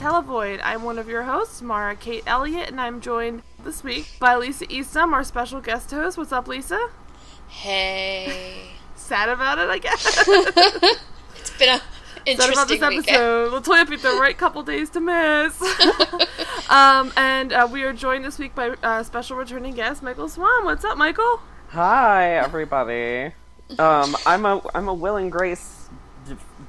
Televoid. I'm one of your hosts, Mara Kate Elliott, and I'm joined this week by Lisa Eastham, our special guest host. What's up, Lisa? Hey. Sad about it, I guess. it's been a Sad interesting about this weekend. episode. Let's hope picked the right couple days to miss. um, and uh, we are joined this week by uh, special returning guest, Michael Swan. What's up, Michael? Hi, everybody. Um, I'm a I'm a Will and Grace de-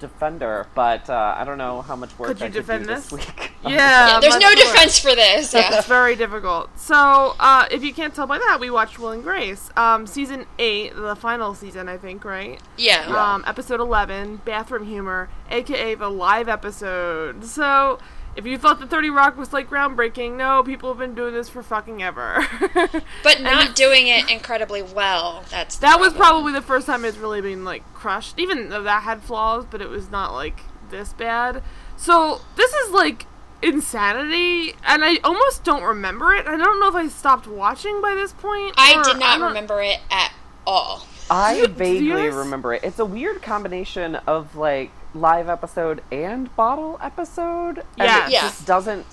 defender, but uh, I don't know how much work Could you I could defend do this? this week. Yeah, Yeah, there's no more. defense for this. Yeah. It's very difficult. So, uh, if you can't tell by that, we watched Will and Grace. Um, season 8, the final season, I think, right? yeah. Um, episode 11, Bathroom Humor, aka the live episode. So, if you thought the 30 Rock was like groundbreaking, no, people have been doing this for fucking ever. But not doing it incredibly well. That's the that was probably the first time it's really been like crushed. Even though that had flaws, but it was not like this bad. So, this is like insanity, and I almost don't remember it. I don't know if I stopped watching by this point. I did not don't- remember it at all. I Do you- do vaguely you guys- remember it. It's a weird combination of like live episode and bottle episode. And Yeah. it Yeah. just doesn't.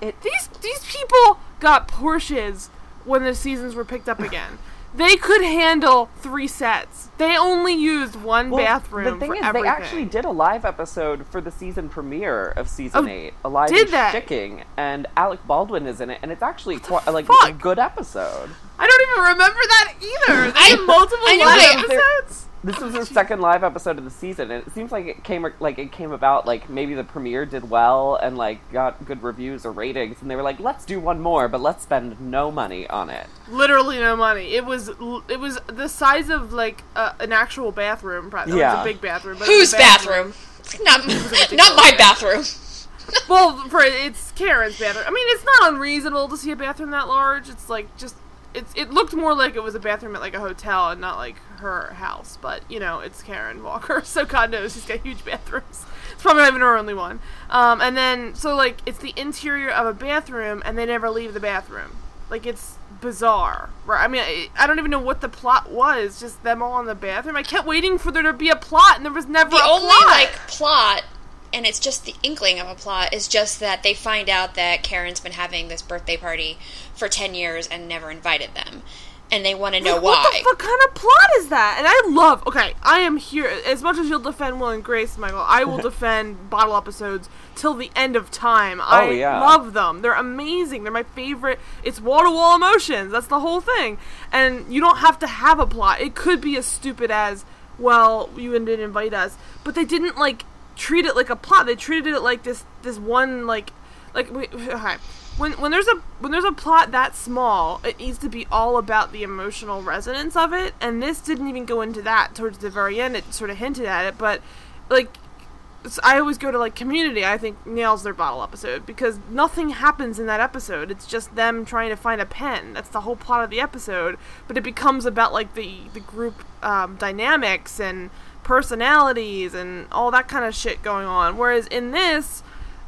It These these people got Porsches when the seasons were picked up again. they could handle three sets. They only used one well, bathroom The thing for is, everything. they actually did a live episode for the season premiere of season Oh, eight. A live did they? Shicking, and Alec Baldwin is in it, and it's actually quite, like a good episode. I don't even remember that either. They I- had multiple I live I- episodes. This was the second live episode of the season, and it seems like it came like it came about like maybe the premiere did well and like got good reviews or ratings, and they were like, let's do one more, but let's spend no money on it. Literally no money. It was it was the size of like uh, an actual bathroom. Probably. It was a big bathroom. But Whose a bathroom? Not, not my bathroom. Well, for it's Karen's bathroom. I mean, it's not unreasonable to see a bathroom that large. It's like just it's it looked more like it was a bathroom at like a hotel and not like her house. But you know, it's Karen Walker, so God knows she's got huge bathrooms. It's probably not even her only one. Um, and then so like it's the interior of a bathroom, and they never leave the bathroom. Like it's bizarre. Right? I mean, I, I don't even know what the plot was. Just them all in the bathroom. I kept waiting for there to be a plot, and there was never The a only plot. like plot, and it's just the inkling of a plot, is just that they find out that Karen's been having this birthday party for ten years and never invited them, and they want to know Like, why. What the fuck kind of plot is that? And I love. Okay, I am here. As much as you'll defend Will and Grace, Michael, I will defend bottle episodes till the end of time. Oh, I yeah. love them. They're amazing. They're my favorite. It's wall to wall emotions. That's the whole thing. And you don't have to have a plot. It could be as stupid as, well, you didn't invite us, but they didn't like treat it like a plot. They treated it like this. This one like like we, okay. When, when there's a when there's a plot that small, it needs to be all about the emotional resonance of it, and this didn't even go into that towards the very end. It sort of hinted at it, but like I always go to like Community. I think nails their bottle episode because nothing happens in that episode. It's just them trying to find a pen. That's the whole plot of the episode. But it becomes about like the the group um, dynamics and personalities and all that kind of shit going on. Whereas in this,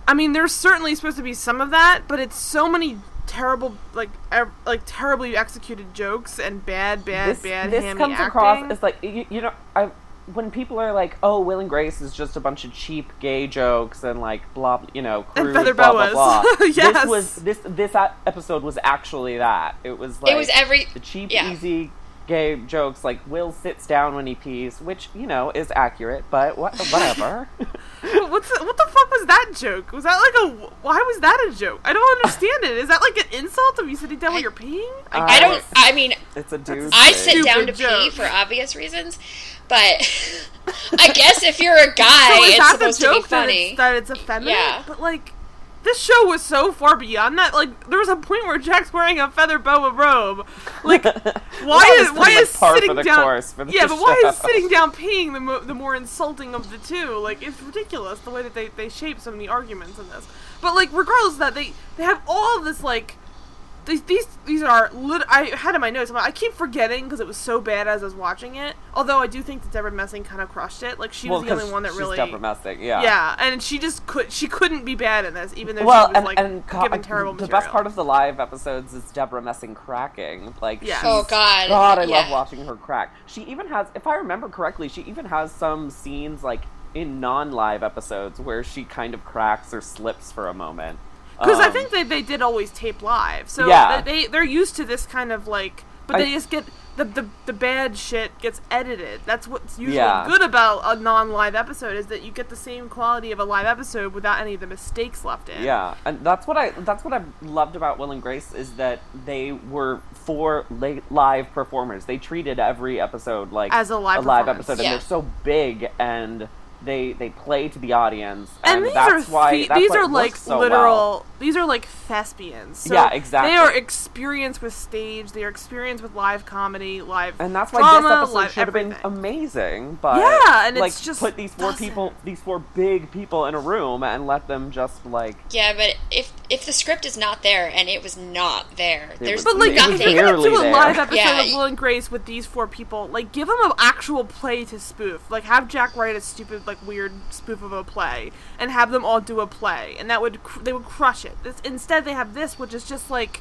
I mean, there's certainly supposed to be some of that, but it's so many terrible, like, ev- like terribly executed jokes and bad, bad, this bad this hammy comes acting. across as like you, you know I when people are like, "Oh, Will and Grace is just a bunch of cheap gay jokes and like blah, you know, And crude, feather blah, blah boas. blah." Yes. This was this this episode was actually that. It was like it was every the cheap, yeah. easy gay jokes. Like Will sits down when he pees, which you know is accurate, but what, whatever. What's the, what the fuck was that joke? Was that like a why was that a joke? I don't understand it. Is that like an insult of you sitting down while you're peeing? I, Uh, I don't. I mean, it's a dude. I sit down to Stupid pee for obvious reasons, but I guess if you're a guy, so it's that supposed the to be joke that it's, that it's effeminate? Yeah. But like, this show was so far beyond that. Like, there was a point where Jack's wearing a feather boa robe. Like, why is why is much par for sitting the down? the yeah, but why is sitting down peeing the mo- the more insulting of the two? Like, it's ridiculous the way that they they shape so many arguments in this. But like, regardless of that, they they have all of this like. These, these these are lit- I had in my notes. I keep forgetting because it was so bad as I was watching it. Although I do think that Debra Messing kind of crushed it. Like she well, was the only one that really Debra Messing, yeah. yeah, and she just could. She couldn't be bad in this, even though Well, she was and, like and co- giving terrible the material. best part of the live episodes is Debra Messing cracking. Like, Yeah. Oh, she's- Oh, God. God, I Yeah. love watching her crack. She even has, if I remember correctly, she even has some scenes like in non-live episodes where she kind of cracks or slips for a moment. Because I Um, think that they did always tape live, so Yeah. they they're used to this kind of like, but I- they just get the, the the bad shit gets edited. That's what's usually Yeah. good about a non-live episode is that you get the same quality of a live episode without any of the mistakes left in. Yeah, and that's what I that's what I loved about Will and Grace is that they were four live performers. They treated every episode like As a live performance. episode, and they're so big and they they play to the audience, And, and, these that's are why the- that's these why are like so literal. well. These are like thespians. So Yeah, exactly. They are experienced with stage. They are experienced with live comedy, live And that's why drama, this episode live should have been amazing. But Yeah, and like it's just put these four doesn't. people, these four big people in a room, and let them just like Yeah, but if if the script is not there and it was not there, there's was- But like, It was if you're gonna do a there. live episode Yeah. of Will and Grace with these four people, like, give them an actual play to spoof. Like, have Jack write a stupid, like, weird spoof of a play, and have them all do a play, and that would cr- they would crush it. This, instead, they have this, which is just like,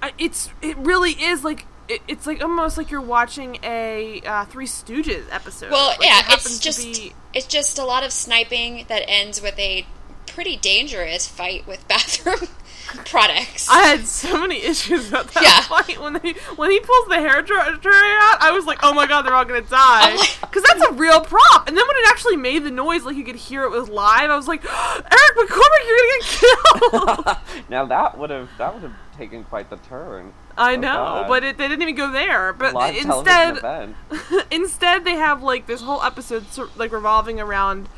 I- it's it really is like. it- It's like almost like you're watching a uh, Three Stooges episode. Well, Like, yeah, happens it's just be- it's just a lot of sniping that ends with a pretty dangerous fight with bathroom products. I had so many issues about that Yeah. fight when they when he pulls the hair dryer dryer out. I was like, oh my god, they're all gonna die I'm like- because that's a real prop. And then when it actually made the noise, like you could hear it was live, I was like, Eric McCormack, you're gonna get killed. now that would have that would have taken quite the turn. I Oh, know, God. but it, they didn't even go there. But Live instead, instead they have like this whole episode sor- like revolving around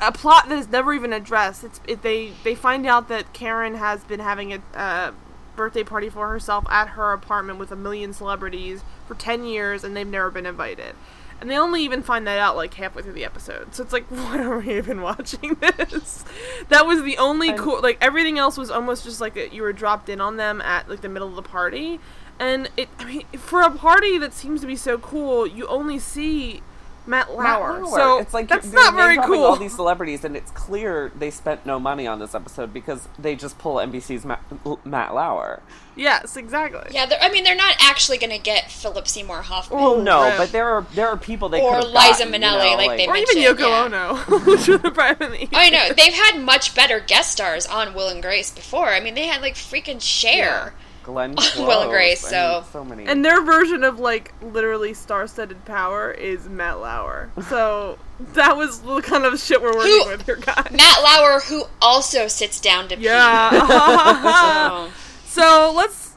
a, plot that is never even addressed. It's it, they they find out that Karen has been having a uh, birthday party for herself at her apartment with a million celebrities for ten years, and they've never been invited. And they only even find that out like halfway through the episode. So it's like, why are we even watching this? That was the only cool. Like everything else was almost just like a, you were dropped in on them at like the middle of the party. And it, I mean, for a party that seems to be so cool, you only see Matt Lauer. Matt Lauer. So it's like that's they're not very cool. All these celebrities, and it's clear they spent no money on this episode because they just pull NBC's Matt, Matt Lauer. yes, exactly. yeah, they're- I mean they're not actually going to get Philip Seymour Hoffman. Well, no, right. but there are there are people they Or could have Liza gotten, you Minnelli, know, like they Or even mentioned, Yoko yeah. Ono, which would have probably been the I know they've had much better guest stars on Will and Grace before. I mean, they had like freaking Cher. Glenn Will and Grace, I mean, so- so many. And their version of like literally star-studded power is Matt Lauer. So that was the kind of shit we're working Who- with here, guys. Matt Lauer, who also sits down to pee. Yeah. So, So let's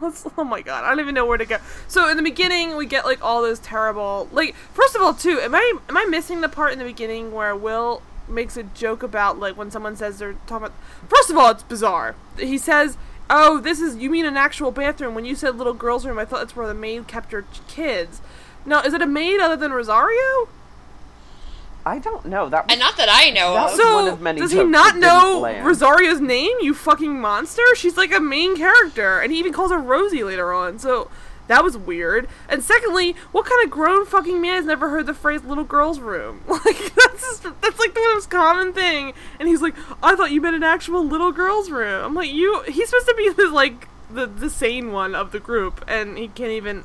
let's oh my god, I don't even know where to go. So in the beginning we get like all those terrible like first of all too, am I am I missing the part in the beginning where Will makes a joke about like when someone says they're talking about First of all, it's bizarre. He says, "Oh, this is you mean an actual bathroom when you said little girl's room, I thought that's where the maid kept her kids." Now, is it a maid other than Rosario? I don't know that. Was, and not that I know That was So one of many does he not didn't know land. Rosario's name? You fucking monster! She's like a main character, and he even calls her Rosie later on. So that was weird. And secondly, what kind of grown fucking man has never heard the phrase "little girl's room"? Like that's just, that's like the most common thing. And he's like, I thought you meant an actual little girl's room. I'm like, you. He's supposed to be the like the the sane one of the group, and he can't even.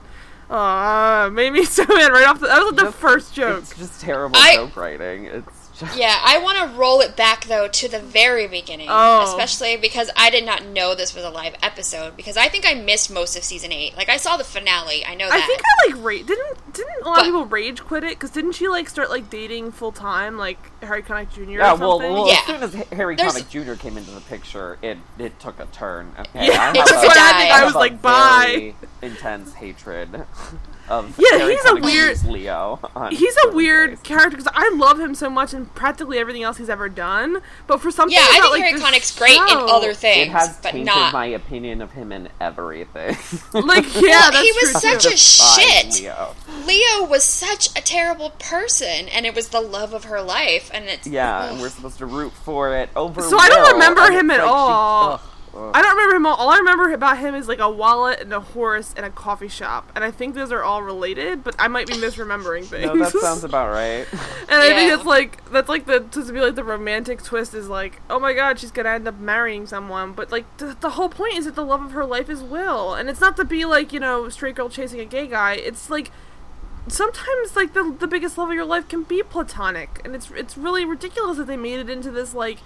Uh, made me so mad right off the. That was like the first joke. It's just terrible I- joke writing. It's just Yeah, I want to roll it back though to the very beginning, Oh. especially because I did not know this was a live episode because I think I missed most of season eight. Like I saw the finale, I know that. I think I like rage. Didn't didn't a lot But- of people rage quit it? Because didn't she like start like dating full time, like Harry Connick Jr. Yeah, or well, something? well Yeah. as soon as Harry There's- Connick Jr. came into the picture, it it took a turn. Okay, Yeah, I It took a- a dive. I think I have was a like, bye. very Intense hatred of Yeah, Harry he's a weird- Jr.'s Leo. He's a weird Grace. character because I love him so much in practically everything else he's ever done. But for something, yeah, I think like, Harry this Connick's great in other things, It has but tainted not. my opinion of him in everything. Like, yeah, Well, that's he was true, such too. a shit. Leo. Leo was such a terrible person, and it was the love of her life, and it's Yeah, and we're supposed to root for it over. So I don't remember him at like all. ugh, ugh. I don't remember him all. All I remember about him is like a wallet and a horse and a coffee shop, and I think those are all related. But I might be misremembering things. No, that sounds about right. And I think it's like that's like the to be like the romantic twist is like, oh my god, she's gonna end up marrying someone. But like the, the whole point is that the love of her life is Will, and it's not to be like you know straight girl chasing a gay guy. It's like sometimes like the the biggest love of your life can be platonic, and it's it's really ridiculous that they made it into this like.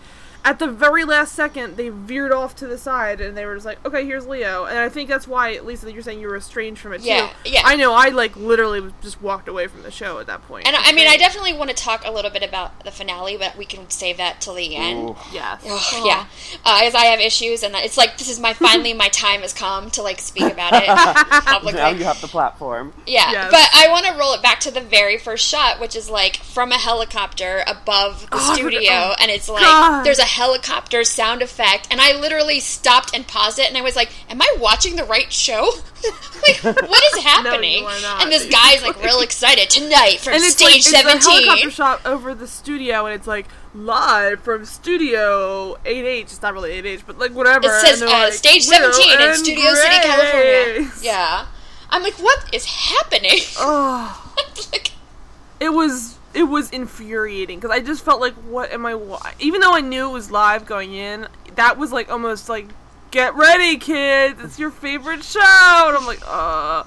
At the very last second, they veered off to the side, and they were just like, "Okay, here's Leo." And I think that's why, Lisa, you're saying you were estranged from it Yeah, too. yeah. I know. I like literally just walked away from the show at that point. And I I mean, I definitely want to talk a little bit about the finale, but we can save that till the end. Ooh. yes, Ugh, yeah, uh, as I have issues, and it's like this is my finally my time has come to like speak about it publicly. Now you have the platform. Yeah, Yes. but I want to roll it back to the very first shot, which is like from a helicopter above the Oh, studio, oh, and it's like God. there's a helicopter sound effect, and I literally stopped and paused it, and I was like, "Am I watching the right show? like, what is happening?" not. and this guy's like real excited tonight from and it's stage like, it's a seventeen. helicopter shot over the studio, and it's like live from Studio 8H. It's not really 8H, but like whatever. It says uh, like, stage 17 in Studio City, California. Yeah. I'm like, what is happening? Oh, like, it was it was infuriating because I just felt like, what am I? wa- Even though I knew it was live going in, that was like almost like, get ready, kids! It's your favorite show, and I'm like, uh.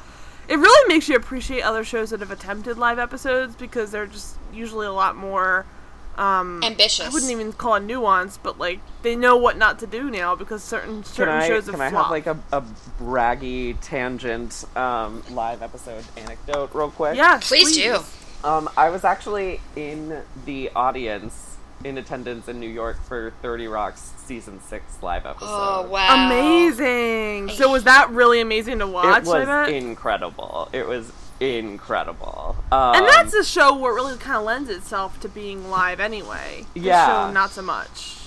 It really makes you appreciate other shows that have attempted live episodes because they're just usually a lot more um ambitious. I wouldn't even call it nuance, but like they know what not to do now because certain Can certain I shows have can I flopped. have like a, a braggy tangent um, live episode anecdote real quick? yes, Please do. Um, I was actually in the audience in attendance in New York for 30 Rock's season six live episode. Oh wow! Amazing. So was that really amazing to watch? It was I bet? incredible. It was incredible. Um, and that's a show where it really kind of lends itself to being live anyway. This Yeah. show not so much.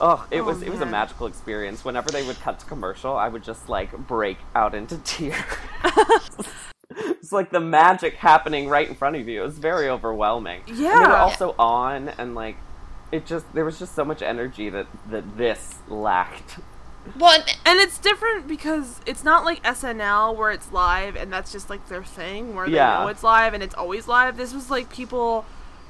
Oh, it Oh, was it was a magical experience. Whenever they would cut to commercial, I would just like break out into tears. it's like the magic happening right in front of you. It was very overwhelming. Yeah. And they were also on and like it just there was just so much energy that that this lacked. Well, and- And it's different because it's not like SNL where it's live and that's just like their thing where they Yeah. know it's live and it's always live. This was like people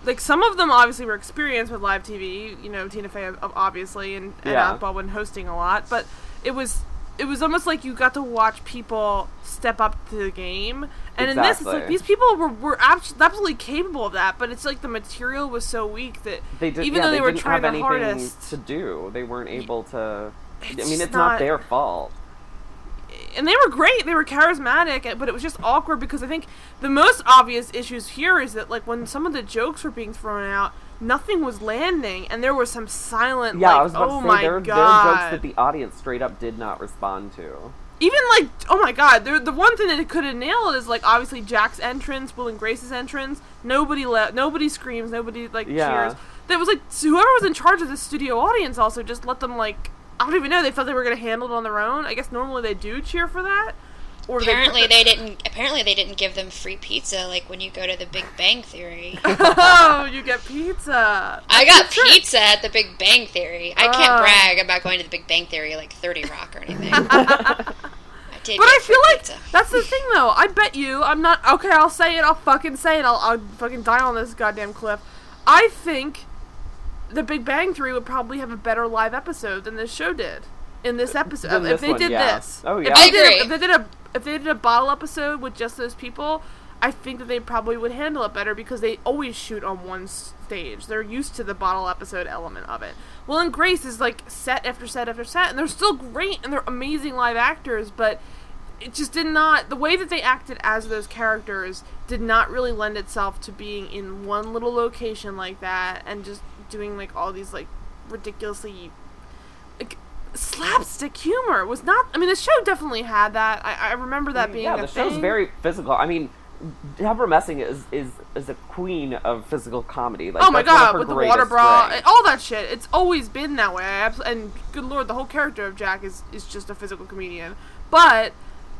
like some of them obviously were experienced with live TV, you know, Tina Fey obviously and, and Yeah. Baldwin hosting a lot, but it was it was almost like you got to watch people step up to the game. And in this, it's like these people were, were absolutely capable of that, but it's like the material was so weak that They did even yeah, though they, they, were trying their hardest, to do. They weren't able to I mean, it's not not- their fault. and they were great. They were charismatic, but it was just awkward because I think the most obvious issues here is that like when some of the jokes were being thrown out, nothing was landing, and there was some silent Yeah, like, I was about oh to say my there, there are jokes that the audience straight up did not respond to. Even like, oh my god, there, the one thing that it could have nailed is like obviously Jack's entrance, Will and Grace's entrance. Nobody le- nobody screams, nobody like Yeah. cheers. That was like whoever was in charge of the studio audience also just let them like I don't even know. They thought they were gonna handle it on their own. I guess normally they do cheer for that. Or apparently the- they didn't. Apparently they didn't give them free pizza like when you go to the Big Bang Theory. oh, you get pizza. I got trick. pizza at the Big Bang Theory. I can't Oh. brag about going to the Big Bang Theory like Thirty Rock or anything. I did But I feel like pizza. that's the thing, though. I bet you, I'm not okay. I'll say it. I'll fucking say it. I'll, I'll fucking die on this goddamn cliff. I think the Big Bang Theory would probably have a better live episode than this show did. In this episode, Than if they one, did yeah. this, Oh, if they I did, a, if they did a if they did a bottle episode with just those people, I think that they probably would handle it better because they always shoot on one stage. They're used to the bottle episode element of it. Well, and Grace is like set after set after set, and they're still great and they're amazing live actors, but it just did not the way that they acted as those characters did not really lend itself to being in one little location like that and just doing like all these like ridiculously like slapstick humor was not i mean the show definitely had that i, I remember that being yeah, the thing show's very physical. I mean, Debra Messing is is is a queen of physical comedy. Like, oh my that's one of god with the water bra strengths. all that shit it's always been that way I abs- and good lord the whole character of jack is is just a physical comedian but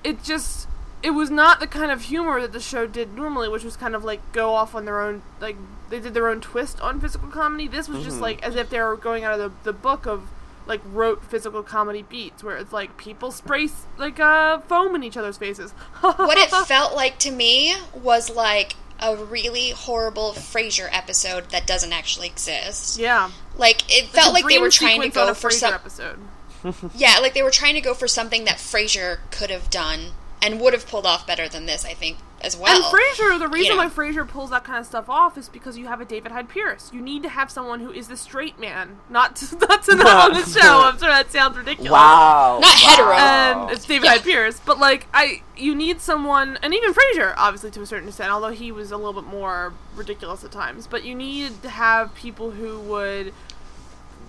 it just it was not the kind of humor that the show did normally which was kind of like go off on their own like they did their own twist on physical comedy this was just Mhm. like as if they were going out of the, the book of like rote physical comedy beats where it's like people spray like uh foam in each other's faces. What it felt like to me was like a really horrible Frasier episode that doesn't actually exist. yeah. Like it felt like they were trying to go a for some episode. Yeah, like they were trying to go for something that Frasier could have done and would have pulled off better than this, I think. as well. And Frasier, the reason know. why Frasier pulls that kind of stuff off is because you have a David Hyde Pierce. You need to have someone who is the straight man, not to, not to not on the show. I'm sure that sounds ridiculous. Wow. Not hetero. And it's David Yeah. Hyde Pierce, but like I, you need someone, and even Frasier, obviously to a certain extent, although he was a little bit more ridiculous at times. But you need to have people who would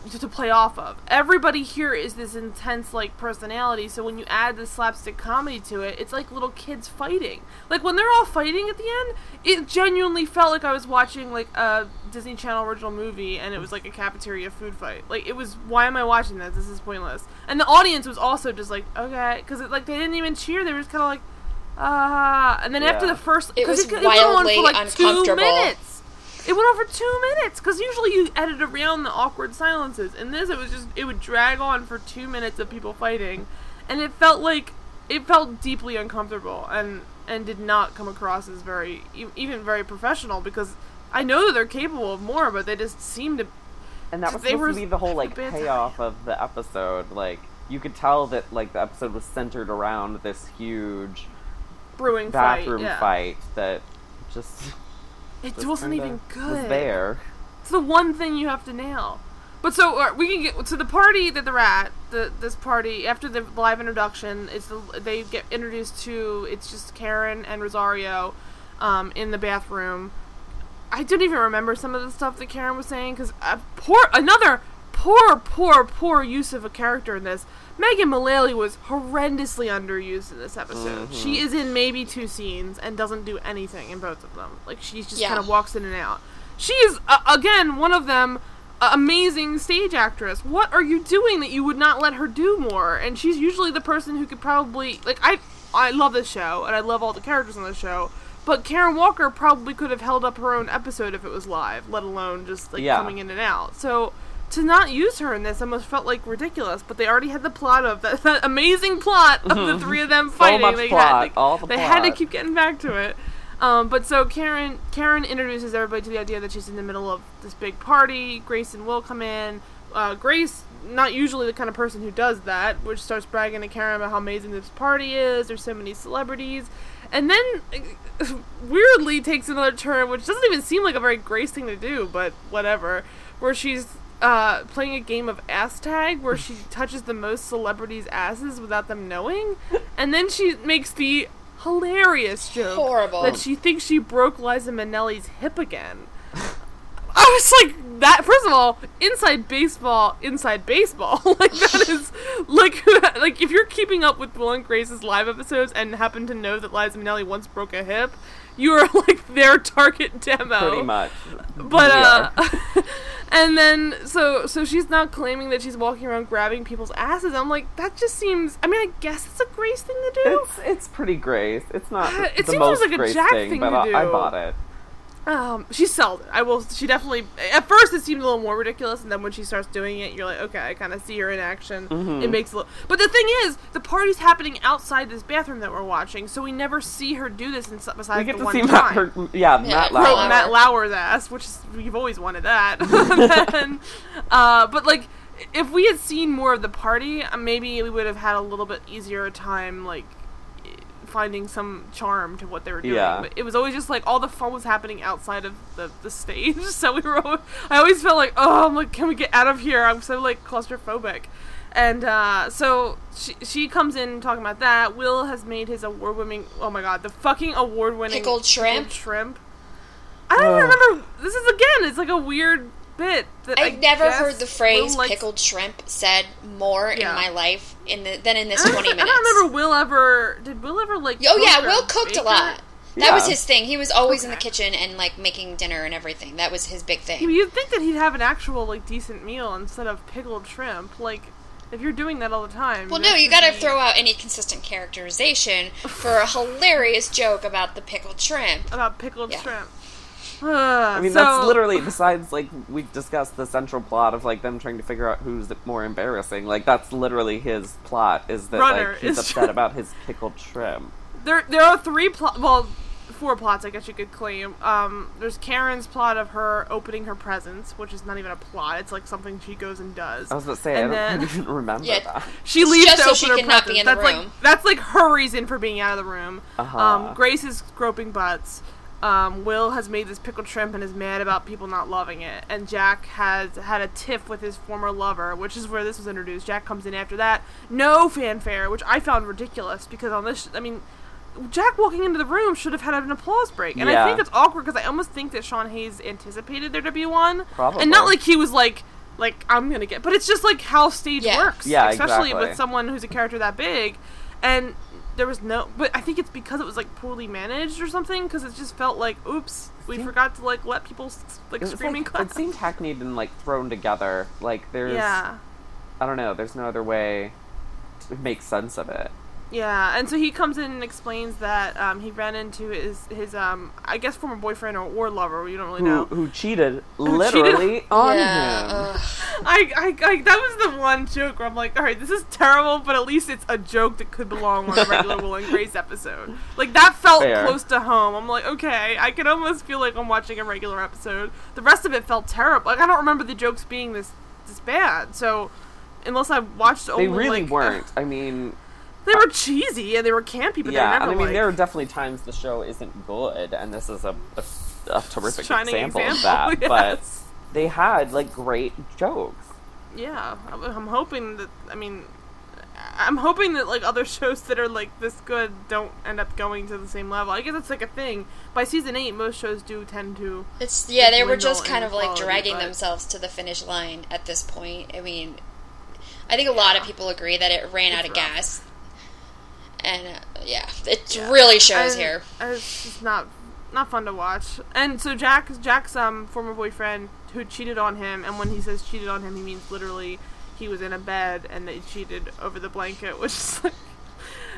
to, to play off of. Everybody here is this intense like personality, so when you add the slapstick comedy to it, it's like little kids fighting. Like when they're all fighting at the end, it genuinely felt like I was watching like a Disney Channel original movie and it was like a cafeteria food fight. Like it was why am I watching this? This is pointless. And the audience was also just like, okay, cuz like they didn't even cheer. They were just kind of like ah, and then after the first It 'cause was it, it went on wildly for like 2 uncomfortable. minutes. It went on for two minutes because usually you edit around the awkward silences. In this, it was just it would drag on for two minutes of people fighting, and it felt like it felt deeply uncomfortable and and did not come across as very even very professional because I know that they're capable of more, but they just seemed to. And that was supposed were to be the whole like payoff of the episode. Like you could tell that like the episode was centered around this huge Brewing bathroom fight, yeah. fight that just It just wasn't even good. Was there. It's the one thing you have to nail. But so uh, we can get to the party that they're at. The this party after the live introduction is the they get introduced to. It's just Karen and Rosario, um, in the bathroom. I didn't even remember some of the stuff that Karen was saying because uh, poor another poor poor poor use of a character in this. Megan Mullally was horrendously underused in this episode. Mm-hmm. She is in maybe two scenes and doesn't do anything in both of them. Like she just Yeah. kind of walks in and out. She is uh, again one of them. a amazing stage actress. What are you doing that you would not let her do more? And she's usually the person who could probably like I I love this show and I love all the characters on the show. But Karen Walker probably could have held up her own episode if it was live, let alone just like Yeah. coming in and out. So to not use her in this almost felt like ridiculous. But they already had the plot of that, that amazing plot of the three of them fighting. much they plot, had, like, all the they had to keep getting back to it. Um, but so Karen Karen introduces everybody to the idea that she's in the middle of this big party. Grace and Will come in. Uh, Grace, not usually the kind of person who does that, which starts bragging to Karen about how amazing this party is. There's so many celebrities, and then weirdly takes another turn, which doesn't even seem like a very Grace thing to do, but whatever. Where she's uh, playing a game of ass tag where she touches the most celebrities' asses without them knowing, and then she makes the hilarious joke Horrible. that she thinks she broke Liza Minnelli's hip again. I was like, that. First of all, inside baseball, inside baseball. like that is like like if you're keeping up with Will and Grace's live episodes and happen to know that Liza Minnelli once broke a hip, you are like their target demo. Pretty much. But We uh, are. And then so so she's not claiming that she's walking around grabbing people's asses. I'm like, that just seems. I mean, I guess it's a Grace thing to do. it's it's pretty Grace. It's not Uh, it seems like a Grace Jack thing, thing but to I, I bought it. Um, she sold it. I will. She definitely. At first, it seemed a little more ridiculous, and then when she starts doing it, you're like, okay, I kind of see her in action. Mm-hmm. It makes a little. But the thing is, the party's happening outside this bathroom that we're watching, so we never see her do this. In, besides We get the to one see time. Matt, her, yeah, Matt Lauer. Broke Lauer. Matt Lauer's ass, which is we've always wanted that. Then, uh, but like, if we had seen more of the party, uh, maybe we would have had a little bit easier time, like finding some charm to what they were doing. Yeah. But it was always just like all the fun was happening outside of the, the stage. So we were. Always, I always felt like, oh, I'm like, can we get out of here? I'm so like claustrophobic. And uh, so she, she comes in talking about that. Will has made his award winning. Oh my god, the fucking award winning Pickled shrimp? shrimp. I don't even remember. This is again. It's like a weird bit. That I I've never guess heard the phrase Will likes- "pickled shrimp" said more Yeah. in my life in the, than in this twenty don't, I don't remember Will ever. Did Will ever like? Oh yeah, cook or Will cooked a lot. or- That was his thing. He was always in the kitchen and like making dinner and everything. That was his big thing. You'd think that he'd have an actual like decent meal instead of pickled shrimp. Like, if you're doing that all the time. Well, no, you gotta be- throw out any consistent characterization for a hilarious joke about the pickled shrimp. about pickled Yeah. shrimp. I mean, so, that's literally besides like we discussed the central plot of like them trying to figure out who's more embarrassing. Like that's literally his plot is that Runner like he's is upset shrimp. about his pickled shrimp. there. There are three plot. Well, four plots, I guess you could claim. Um, there's Karen's plot of her opening her presents, which is not even a plot. It's like something she goes and does. I was about to say, And I, don't, then- I didn't remember Yeah. that. She leaves Just to so open she her cannot presents. be in the that's room. like that's like her reason for being out of the room. Uh-huh. Um, Grace is groping butts. Um, Will has made this pickled shrimp and is mad about people not loving it. And Jack has had a tiff with his former lover, which is where this was introduced. Jack comes in after that. No fanfare, which I found ridiculous because on this, I mean, Jack walking into the room should have had an applause break. And I think it's awkward because I almost think that Sean Hayes anticipated there to be one. Probably. And not like he was like, like I'm gonna get, but it's just like how stage Yeah. works. Yeah, especially exactly. with someone who's a character that big, and there was no. But I think it's because it was like poorly managed or something. Because it just felt like, oops, we Seemed- forgot to like let people like screaming like, clap. it seemed hackneyed and like thrown together. Like there's, yeah, I don't know. There's no other way to make sense of it. Yeah. And so he comes in and explains that um, he ran into his his um I guess former boyfriend or, or lover. You don't really Who know. who cheated cheated literally on yeah. him? ugh. I, I, I, that was the one joke where I'm like, all right, this is terrible, but at least it's a joke that could belong on a regular Will and Grace episode. Like that felt Fair. close to home. I'm like, okay, I can almost feel like I'm watching a regular episode. The rest of it felt terrible. Like I don't remember the jokes being this this bad. So unless I watched only They really like, weren't. I mean, they were cheesy and they were campy, but yeah. they And never I mean, like, there are definitely times the show isn't good, and this is a, a, a terrific example, example. of that. But they had like great jokes. yeah, I'm, I'm hoping that. I mean, I'm hoping that like other shows that are like this good don't end up going to the same level. I guess it's like a thing. By season eight, most shows do tend to. It's yeah, they were just kind in of like dragging but- themselves to the finish line at this point. I mean, I think a lot of people agree that it ran It's out of rough. gas, and uh, yeah, it Yeah. really shows I- here. It's just not not fun to watch. And so Jack, Jack's um former boyfriend who cheated on him, and when he says cheated on him, he means literally he was in a bed and they cheated over the blanket, which is like.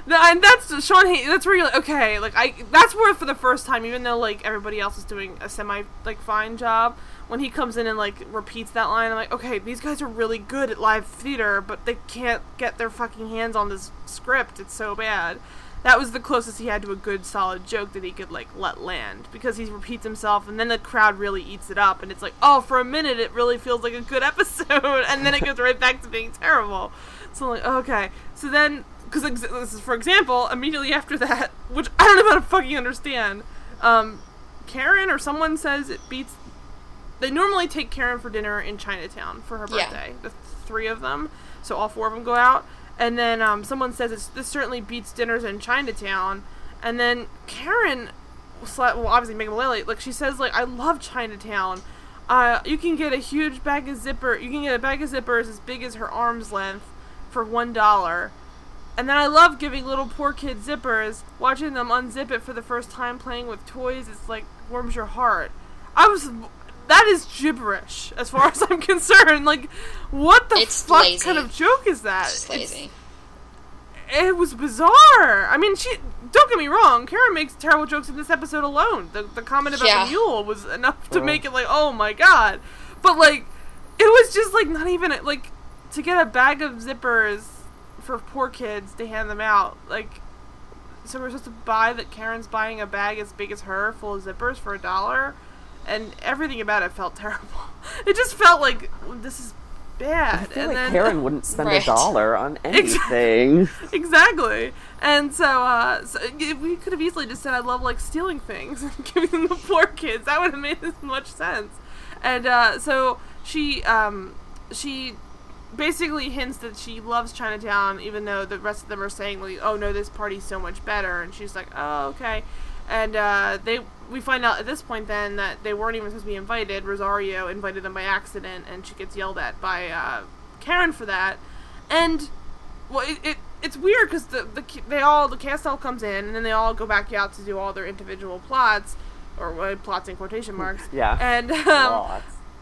No, and that's Sean. Hay- that's where you're like, okay, like I. That's where for the first time, even though like everybody else is doing a semi like fine job, when he comes in and like repeats that line, I'm like, okay, these guys are really good at live theater, but they can't get their fucking hands on this script. It's so bad. That was the closest he had to a good solid joke that he could like let land because he repeats himself and then the crowd really eats it up and it's like, oh, for a minute it really feels like a good episode and then it goes right back to being terrible. So I'm like, okay. So then, because ex- this is for example, immediately after that, which I don't know how to fucking understand, um, Karen or someone says it beats. They normally take Karen for dinner in Chinatown for her Yeah. birthday. The three of them, so all four of them go out. And then um, someone says it's, this certainly beats dinners in Chinatown. And then Karen, well, obviously Megan Mullally, like she says, like I love Chinatown. Uh, you can get a huge bag of zipper. You can get a bag of zippers as big as her arm's length for one dollar. And then I love giving little poor kids zippers, watching them unzip it for the first time, playing with toys. It's like warms your heart. I was. That is gibberish, as far as I'm concerned. Like, what the It's fuck lazy. kind of joke is that? It's just It's- lazy. it was bizarre. I mean, she. Don't get me wrong. Karen makes terrible jokes in this episode alone. The the comment about Yeah. the mule was enough to Oh. make it like, oh my god. But like, it was just like not even like to get a bag of zippers for poor kids to hand them out. Like, so we're supposed to buy that Karen's buying a bag as big as her full of zippers for a dollar, and everything about it felt terrible. It just felt like this is bad. I feel and like then, Karen wouldn't spend Right. a dollar on anything. exactly. And so, uh, so y- we could have easily just said, "I love like stealing things and giving them to poor kids." That would have made as much sense. And uh, so she, um, she basically hints that she loves Chinatown, even though the rest of them are saying like, "Oh no, this party's so much better." And she's like, "Oh okay." And uh, they, we find out at this point then that they weren't even supposed to be invited. Rosario invited them by accident, and she gets yelled at by uh, Karen for that. And well, it, it it's weird because the, the they all the cast all comes in and then they all go back out to do all their individual plots or uh, plots in quotation marks. Yeah. And um,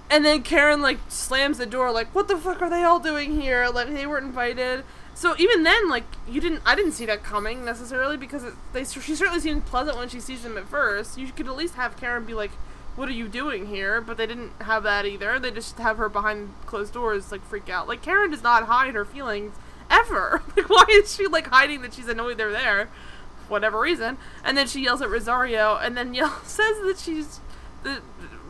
and then Karen like slams the door like what the fuck are they all doing here? Like they weren't invited. So even then like you didn't I didn't see that coming necessarily because it, they she certainly seemed pleasant when she sees them at first. You could at least have Karen be like what are you doing here? But they didn't have that either. They just have her behind closed doors like freak out. Like Karen does not hide her feelings ever. Like why is she like hiding that she's annoyed they're there? For whatever reason. And then she yells at Rosario, and then yell, says that she's. The,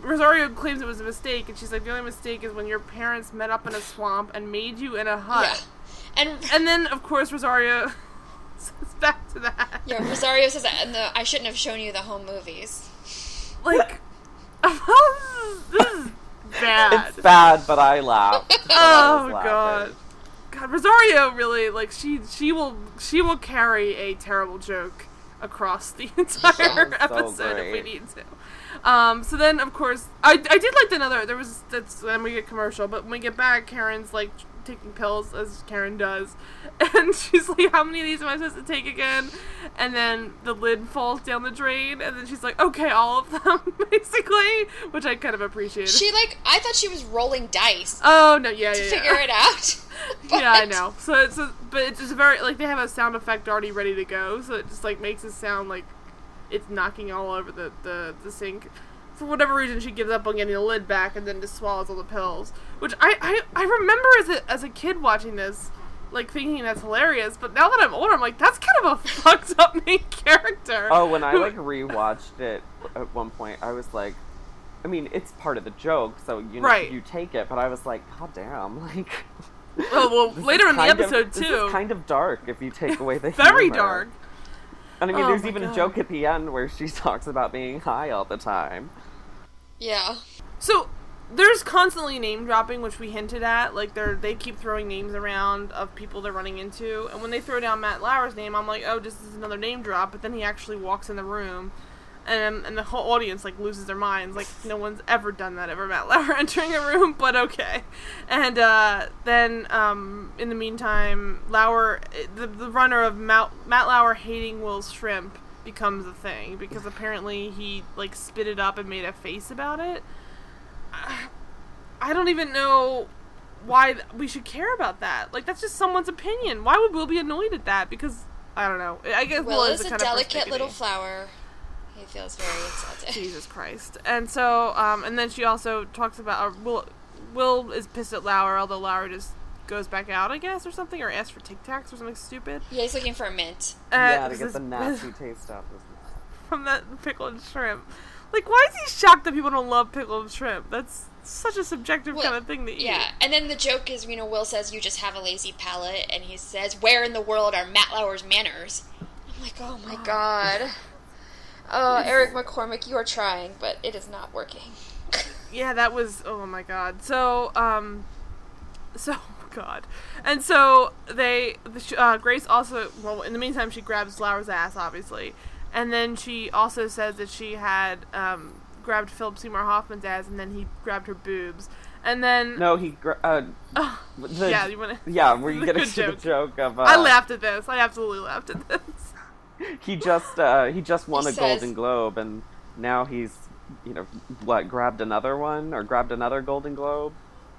Rosario claims it was a mistake, and she's like, the only mistake is when your parents met up in a swamp and made you in a hut. Yeah. And And then, of course, Rosario says back to that. yeah, Rosario says that, and the I shouldn't have shown you the home movies. Like, this is bad. It's bad, but I laughed. But I Oh god. God, Rosario really like she she will she will carry a terrible joke across the entire so episode if we need to. Um, so then of course I, I did like another there was that's then we get commercial, but when we get back Karen's like taking pills as Karen does. And she's like, How many of these am I supposed to take again? And then the lid falls down the drain and then she's like, Okay, all of them basically which I kind of appreciated. She like I thought she was rolling dice oh no, yeah, to yeah, yeah. figure it out. yeah, I know. So it's a, but it's just very like they have a sound effect already ready to go, so it just like makes it sound like it's knocking all over the the, the sink. For whatever reason, she gives up on getting the lid back and then just swallows all the pills. Which I I, I remember as a as a kid watching this, like thinking that's hilarious. But now that I'm older, I'm like that's kind of a fucked up main character. Oh, when I like rewatched it at one point, I was like, I mean, it's part of the joke, so you know, Right. you take it. But I was like, God damn, like. well, well later in the kind of- episode too, kind of dark if you take away the very humor. dark. And I mean, Oh there's even God. a joke at the end where she talks about being high all the time. Yeah. So there's constantly name dropping, which we hinted at. Like they're they keep throwing names around of people they're running into, and when they throw down Matt Lauer's name, I'm like, oh, this is another name drop. But then he actually walks in the room, and and the whole audience like loses their minds. Like no one's ever done that ever. Matt Lauer entering a room, but okay. And uh, then um, in the meantime, Lauer, the the runner of Matt, Matt Lauer hating Will's shrimp becomes a thing because apparently he like spit it up and made a face about it. I don't even know why we should care about that. Like that's just someone's opinion. Why would Will be annoyed at that? Because I don't know. I guess Will is the a kind of delicate little flower. He feels very insulted. Jesus Christ. And so, um, and then she also talks about uh, Will. Will is pissed at Lauer, although Lauer just goes back out, I guess, or something, or asks for Tic Tacs or something stupid. Yeah, he's looking for a mint. Uh, yeah, to get the nasty taste out. from that pickled shrimp. Like, why is he shocked that people don't love pickled shrimp? That's such a subjective Well, kind of thing to eat. Yeah, and then the joke is, you know, Will says you just have a lazy palate, and he says, "Where in the world are Matt Lauer's manners?" I'm like, oh my god. Oh, Eric McCormack, you are trying, but it is not working. yeah, that was oh my god. So um, so god, and so they the uh, Grace also well in the meantime she grabs Lauer's ass obviously, and then she also says that she had um grabbed Philip Seymour Hoffman's ass and then he grabbed her boobs, and then No, he. Gra- uh, the, yeah you want to. yeah, were you the gonna the joke. joke of? Uh, I laughed at this. I absolutely laughed at this. He just uh, he just won He a says- Golden Globe, and now he's you know what grabbed another one or grabbed another Golden Globe,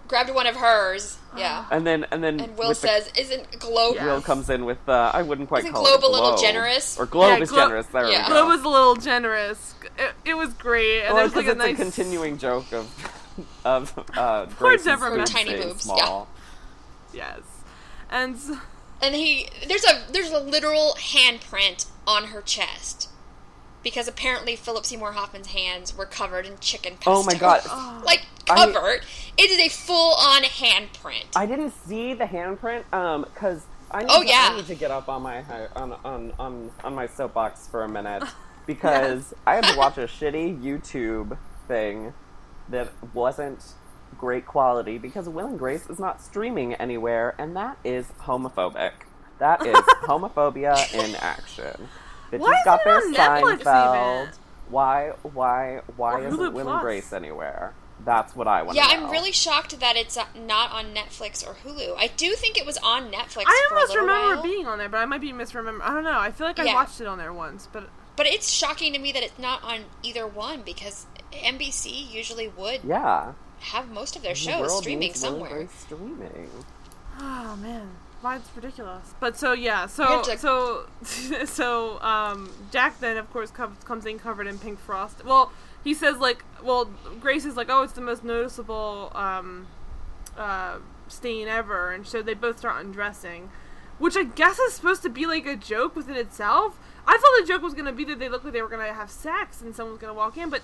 Grabbed one of hers, yeah. and then and then And Will with the- says, "Isn't Globe?" Yeah. Will comes in with uh, I wouldn't quite Isn't call Globe it a little generous? or Globe Yeah, is Glo- generous. There yeah. Globe was a little generous. It, it was great, and well, there's like a it's nice a continuing joke of of uh, Poor Debra boobs Tiny boobs, small. Yes, and And he there's a there's a literal handprint on her chest. Because apparently Philip Seymour Hoffman's hands were covered in chicken pesto. Oh my god! Like I- covered. it is a full on handprint. I didn't see the handprint um because I need Oh, to, yeah. I need to get up on my on on on on my soapbox for a minute because I had to watch a shitty YouTube thing that wasn't great quality because Will and Grace is not streaming anywhere and that is homophobic. That is homophobia in action. Bitches Why got isn't their it on Netflix Seinfeld. even? Why why why Or isn't Hulu Will Plus? and Grace anywhere? That's what I want to yeah, know. I'm really shocked that it's uh, not on Netflix or Hulu. I do think it was on Netflix I for a almost little remember while. it being on there, but I might be misremembering. I don't know. I feel like I Yeah. watched it on there once, but But it's shocking to me that it's not on either one because NBC usually would Yeah. have most of their The shows world streaming needs somewhere. Streaming. oh man, why it's ridiculous. But so yeah, so to- so so um, Jack then of course comes comes in covered in pink frost. Well, he says like, well, Grace is like, oh, it's the most noticeable um, uh, stain ever, and so they both start undressing, which I guess is supposed to be like a joke within itself. I thought the joke was gonna be that they looked like they were gonna have sex and someone's gonna walk in, but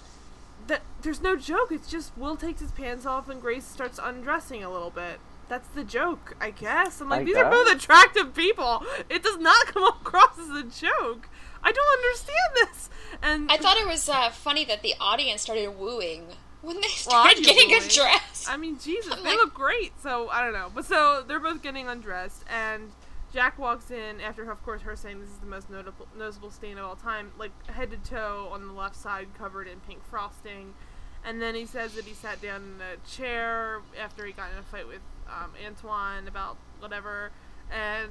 that there's no joke. It's just Will takes his pants off and Grace starts undressing a little bit. That's the joke, I guess. I'm like, I these are both attractive people. It does not come across as a joke. I don't understand this. And I thought it was uh, funny that the audience started wooing when they started be getting wooing. undressed. I mean, Jesus, I'm they like- look great. So I don't know, but so they're both getting undressed, and Jack walks in after, of course, her saying this is the most notable noticeable stain of all time, like head to toe on the left side, covered in pink frosting. And then he says that he sat down in a chair after he got in a fight with um, Antoine about whatever, and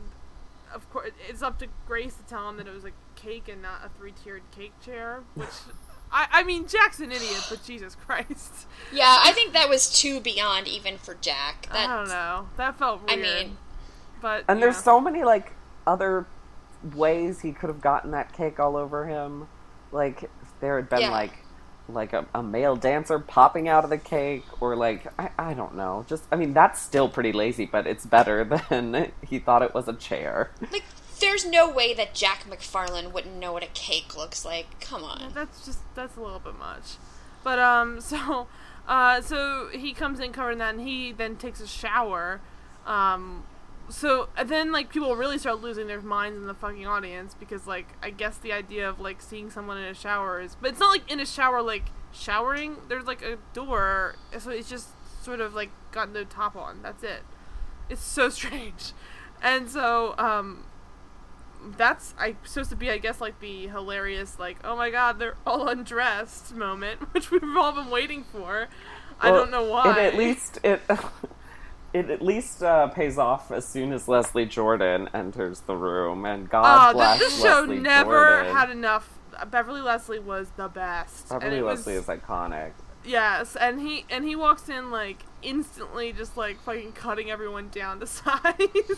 of course, it's up to Grace to tell him that it was a cake and not a three-tiered cake chair, which. I, I mean, Jack's an idiot, but Jesus Christ. yeah, I think that was too beyond even for Jack. That, I don't know. That felt I mean- but And there's so many like other ways he could have gotten that cake all over him. Like if there had been Yeah. like like a, a male dancer popping out of the cake or like I, I don't know. Just I mean that's still pretty lazy, but it's better than he thought it was a chair. Like, there's no way that Jack McFarland wouldn't know what a cake looks like. Come on. that's just that's a little bit much. But um, so uh, so he comes in covered in that, and he then takes a shower. Um, so and then like people really start losing their minds in the fucking audience because like I guess the idea of like seeing someone in a shower is, but it's not like in a shower like showering. There's like a door, so it's just sort of like got no top on. That's it. It's so strange, and so um, that's I supposed to be I guess like the hilarious like oh my god they're all undressed moment which we've all been waiting for. I don't know why. It at least it it at least uh, pays off as soon as Leslie Jordan enters the room, and God Oh, bless th- this show Leslie never Jordan. had enough. Beverly Leslie was the best. Beverly Leslie was, is iconic. Yes, and he and he walks in like instantly, just like fucking cutting everyone down to size.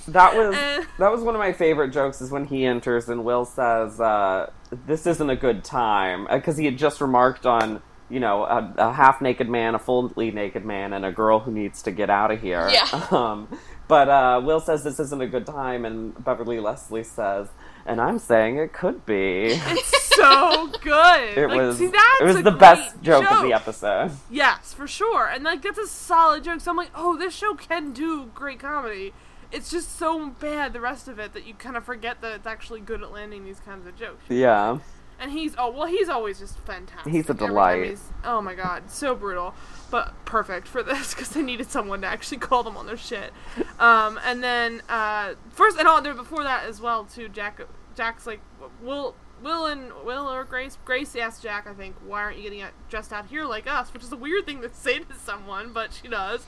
That was And- that was one of my favorite jokes. Is when he enters and Will says, uh, "This isn't a good time," because he had just remarked on you know a, a half naked man, a fully naked man, and a girl who needs to get out of here. Yeah. Um, but uh, Will says this isn't a good time, and Beverly Leslie says, "And I'm saying it could be." it's so good. It Like, was see, that's it was the best great joke, of the episode. Yes, for sure. And like that's a solid joke. So I'm like, oh, this show can do great comedy. It's just so bad the rest of it that you kind of forget that it's actually good at landing these kinds of jokes. Yeah. And he's oh well, he's always just fantastic. He's a delight. oh my god, so brutal, but perfect for this because they needed someone to actually call them on their shit. Um, and then uh, first and all there before that as well too. Jack Jack's like Will. Will and Will or Grace Grace asked Jack, I think, why aren't you getting out, dressed out here like us? Which is a weird thing to say to someone, but she does.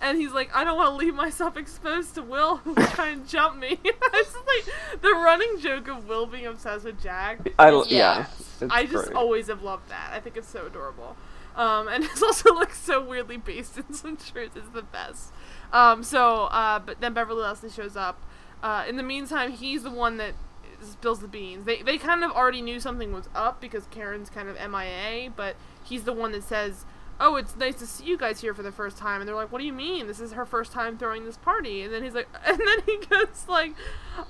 And he's like, I don't want to leave myself exposed to Will who will try and jump me. it's just like the running joke of Will being obsessed with Jack I yeah. Yeah. I just great. always have loved that. I think it's so adorable. Um, and it's also like so weirdly based in some truth. It's the best. Um, so, uh, but then Beverly Leslie shows up. Uh, in the meantime, he's the one that spills the beans. They they kind of already knew something was up because Karen's kind of MIA, but he's the one that says, "Oh, it's nice to see you guys here for the first time." And they're like, "What do you mean? This is her first time throwing this party." And then he's like, and then he goes like,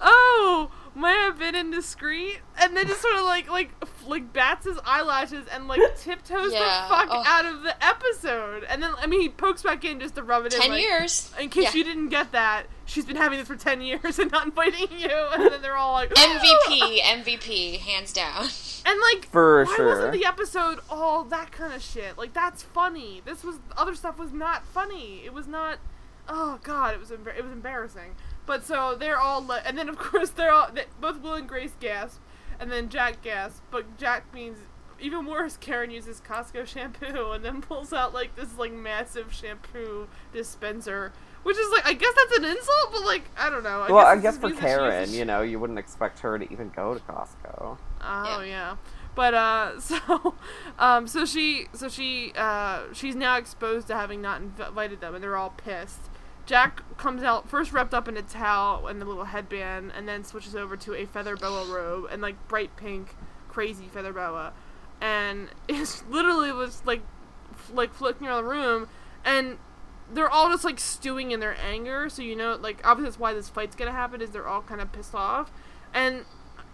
"Oh, may I have been indiscreet?" And then just sort of like like like bats his eyelashes and like tiptoes Yeah, the fuck ugh. out of the episode. And then I mean he pokes back in just to rub it in. Ten like, years. In case Yeah. you didn't get that, she's been having this for ten years and not inviting you. And then they're all like MVP, MVP, hands down. And like, For why sure. wasn't the episode all that kind of shit? Like that's funny. This was other stuff was not funny. It was not. Oh god, it was embar- it was embarrassing. But so they're all li- and then of course they're all they, both Will and Grace gasp, and then Jack gasps. But Jack means even worse. Karen uses Costco shampoo and then pulls out like this like massive shampoo dispenser. Which is like, I guess that's an insult, but like, I don't know. I well, I guess for means that she Karen, uses you know, you wouldn't expect her to even go to Costco. Oh Yeah. yeah. But uh so um so she so she uh she's now exposed to having not inv- invited them and they're all pissed. Jack comes out first wrapped up in a towel and the little headband and then switches over to a feather boa robe and like bright pink crazy feather boa and it's literally was like f- like flicking around the room and they're all just like stewing in their anger so you know like obviously that's why this fight's gonna happen is they're all kind of pissed off and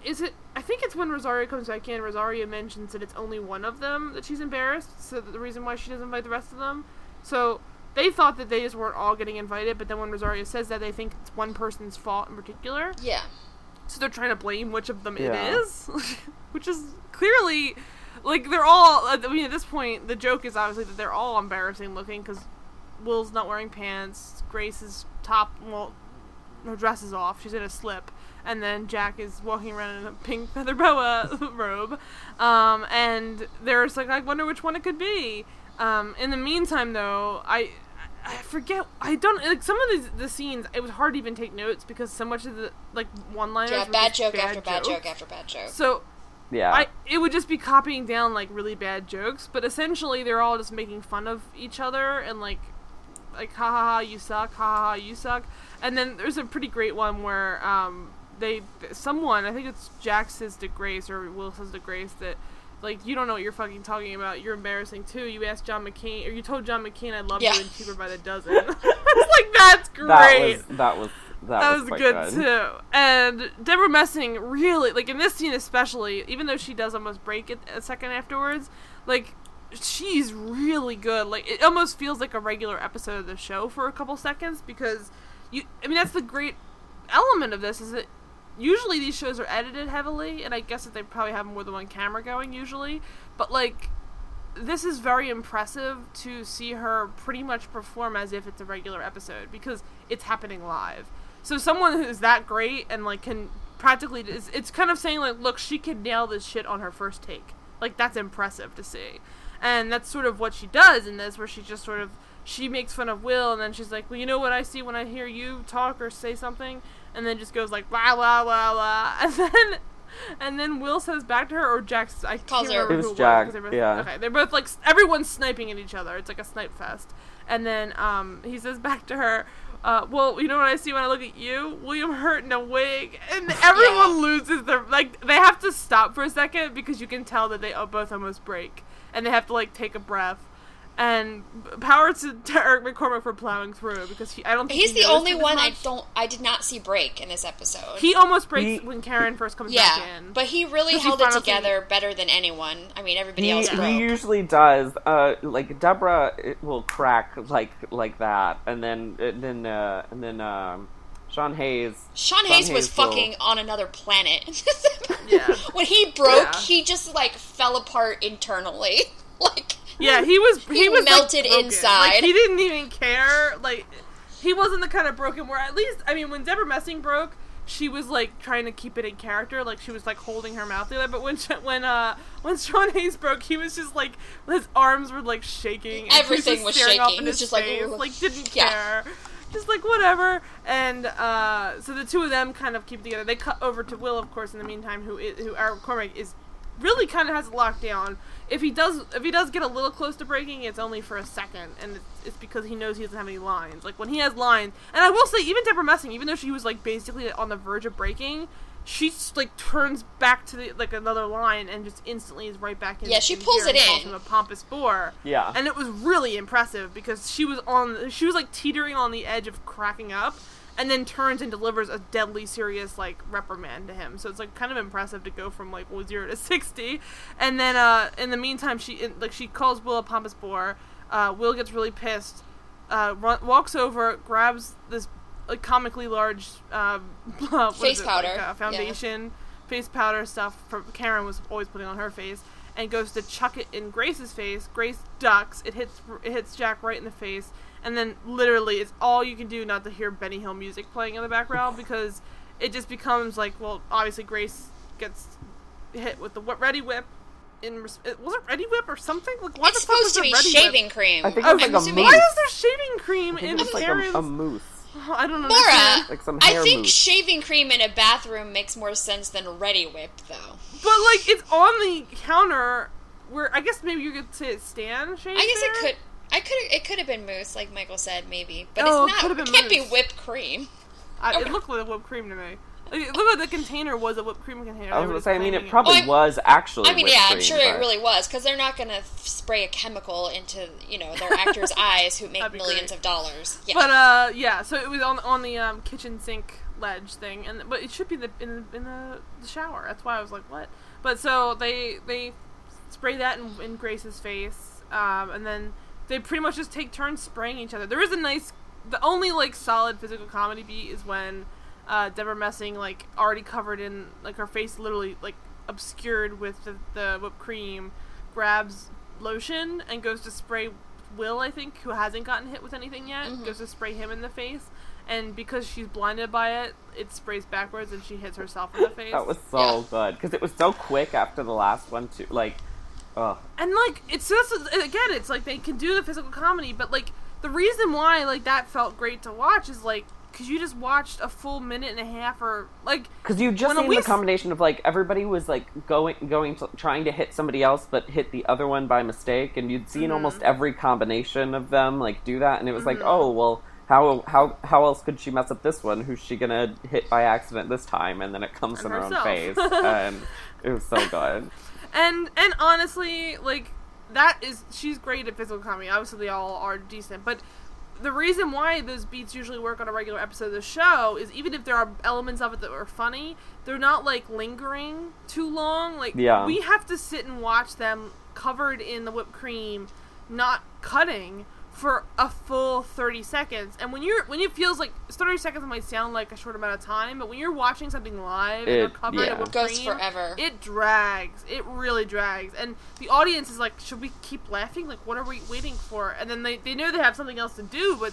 is it? I think it's when Rosario comes back in. Rosario mentions that it's only one of them that she's embarrassed. So the reason why she doesn't invite the rest of them. So they thought that they just weren't all getting invited, but then when Rosario says that, they think it's one person's fault in particular. Yeah. So they're trying to blame which of them Yeah. it is, which is clearly like they're all. I mean, at this point, the joke is obviously that they're all embarrassing looking because Will's not wearing pants, Grace's top, well, her dress is off, she's in a slip, and then Jack is walking around in a pink feather boa robe, um, and there's like I wonder which one it could be. Um, in the meantime, though, I. I forget. I don't like some of these the scenes. It was hard to even take notes because so much of the like one liners. Yeah, were bad just joke after bad joke after bad joke. So Yeah. I it would just be copying down like really bad jokes, but essentially they're all just making fun of each other and like like ha ha ha you suck, ha ha ha you suck. And then there's a pretty great one where um they someone, I think it's Jack says to Grace or Will says to Grace that like you don't know what you're fucking talking about. You're embarrassing too. You asked John McCain or you told John McCain I love Yeah. you and cheaper by the dozen. it's like that's great that was that was that, that was, was, quite good, too. And Debra Messing really like in this scene especially, even though she does almost break it a second afterwards, like she's really good. Like it almost feels like a regular episode of the show for a couple seconds because you I mean that's the great element of this is that usually these shows are edited heavily and I guess that they probably have more than one camera going usually, but like this is very impressive to see her pretty much perform as if it's a regular episode because it's happening live. So someone who's that great and like can practically it's, it's kind of saying like look she can nail this shit on her first take. Like that's impressive to see. And that's sort of what she does in this where she just sort of she makes fun of Will and then she's like, "Well, you know what I see when I hear you talk or say something?" And then just goes like, "Blah blah blah blah." And then and then Will says back to her, or Jack's. I Calls can't her- remember It was who Jack, because they're both, yeah. Okay, they're both like s- everyone's sniping at each other. It's like a snipe fest. And then um, he says back to her, uh, "Well, you know what I see when I look at you, William Hurt in a wig." And everyone Yeah. loses their like. They have to stop for a second because you can tell that they uh, both almost break, and they have to like take a breath. And power to, to Eric McCormack for plowing through because he, I don't think He's he the only it as one I don't I did not see break in this episode. He almost breaks He- when Karen first comes back yeah, in. but he really 'Cause he held it finally- together better than anyone. I mean, everybody He, else broke. he usually does. Uh, like Debra it will crack like like that, and then and then uh, and then um, Sean Hayes. Sean Hayes was Hayes will- fucking on another planet. Yeah. when he broke, Yeah. he just like fell apart internally. like Yeah, he was he, He was melted broken. inside. Like he didn't even care. Like he wasn't the kind of broken where at least I mean when Debra Messing broke, she was like trying to keep it in character, like she was like holding her mouth together. But when when uh when Sean Hayes broke, he was just like his arms were like shaking. and Everything just was staring off shaking. in He was his just like, face, "Ugh." like didn't Yeah. care. Just like whatever, and uh, so the two of them kind of keep together. They cut over to Will, of course, in the meantime, who is, who Eric McCormack is really kind of has it locked down. If he does, if he does get a little close to breaking, it's only for a second, and it's, it's because he knows he doesn't have any lines. Like when he has lines, and I will say, even Debra Messing, even though she was like basically on the verge of breaking, she just, like turns back to the, like another line and just instantly is right back in. Yeah, she in pulls it in. him a pompous bore. Yeah. And it was really impressive because she was on she was like teetering on the edge of cracking up and then turns and delivers a deadly serious like reprimand to him. So it's like kind of impressive to go from like well, 0 to 60. And then uh in the meantime she in, like she calls Will a pompous bore. Uh Will gets really pissed. Uh run, walks over, grabs this like comically large um Face it, powder, like, yeah. uh, foundation face powder stuff for Karen was always putting on her face and goes to chuck it in Grace's face. Grace ducks. It hits it hits Jack right in the face, and then literally it's all you can do not to hear Benny Hill music playing in the background because it just becomes like well obviously Grace gets hit with the wh- Reddi-wip. In res- was it Reddi-wip or something? Like why it's the fuck was supposed to there be shaving Whip? cream. I think Oh, it's like a assuming- why is there shaving cream I think in it was like a, a moose. I don't know. Laura, Like some I think mousse. shaving cream in a bathroom makes more sense than Reddi-wip, though. But like it's on the counter where I guess maybe you could say it's stand shade. I guess there? it could. I could. It could have been mousse, like Michael said, maybe, but Oh, it it's not. could It, have been can't be whipped cream. I, Okay. It looked like whipped cream to me. Like, it looked like the container was a whipped cream container. I was were gonna say. I mean, it probably Well, was actually. I mean, whipped yeah, I'm cream, sure it really was because they're not gonna f- spray a chemical into you know their actors' eyes who make millions great. of dollars. Yeah, But uh, yeah. So it was on on the um, kitchen sink ledge thing, and but it should be the in, in the, the shower. That's why I was like, what? But so they they spray that in, in Grace's face, um, and then they pretty much just take turns spraying each other. There is a nice, the only like solid physical comedy beat is when uh, Debra Messing like already covered in like her face literally like obscured with the, the whipped cream, grabs lotion and goes to spray Will, I think, who hasn't gotten hit with anything yet, Mhm. goes to spray him in the face. And because she's blinded by it, it sprays backwards and she hits herself in the face. That was so Yeah. good because it was so quick after the last one too. Like, And like it's just again, it's like they can do the physical comedy, but like the reason why like that felt great to watch is like because you just watched a full minute and a half or like Because you just seen we the combination of like everybody was like going going to trying to hit somebody else but hit the other one by mistake, and you'd seen Mhm. almost every combination of them like do that, and it was like, Mhm. oh well, how how how else could she mess up this one? Who's she gonna hit by accident this time? And then it comes And from her own face, and it was so good. And and honestly like that is she's great at physical comedy. Obviously they all are decent. But the reason why those beats usually work on a regular episode of the show is even if there are elements of it that are funny they're not like lingering too long. Like Yeah. we have to sit and watch them covered in the whipped cream not cutting for a full 30 seconds and when you're when it feels like 30 seconds might sound like a short amount of time but when you're watching something live and they're It- covered yeah. whipped Goes cream, forever. it drags. It really drags. And the audience is like, should we keep laughing? Like, what are we waiting for? And then they, they know they have something else to do, but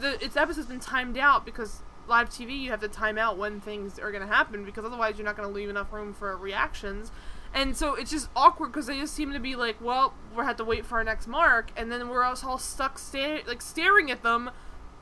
the its episode's been timed out because live TV, you have to time out when things are going to happen because otherwise you're not going to leave enough room for reactions. And so it's just awkward because they just seem to be like, well, we have to wait for our next mark, and then we're all all stuck sta- like staring at them,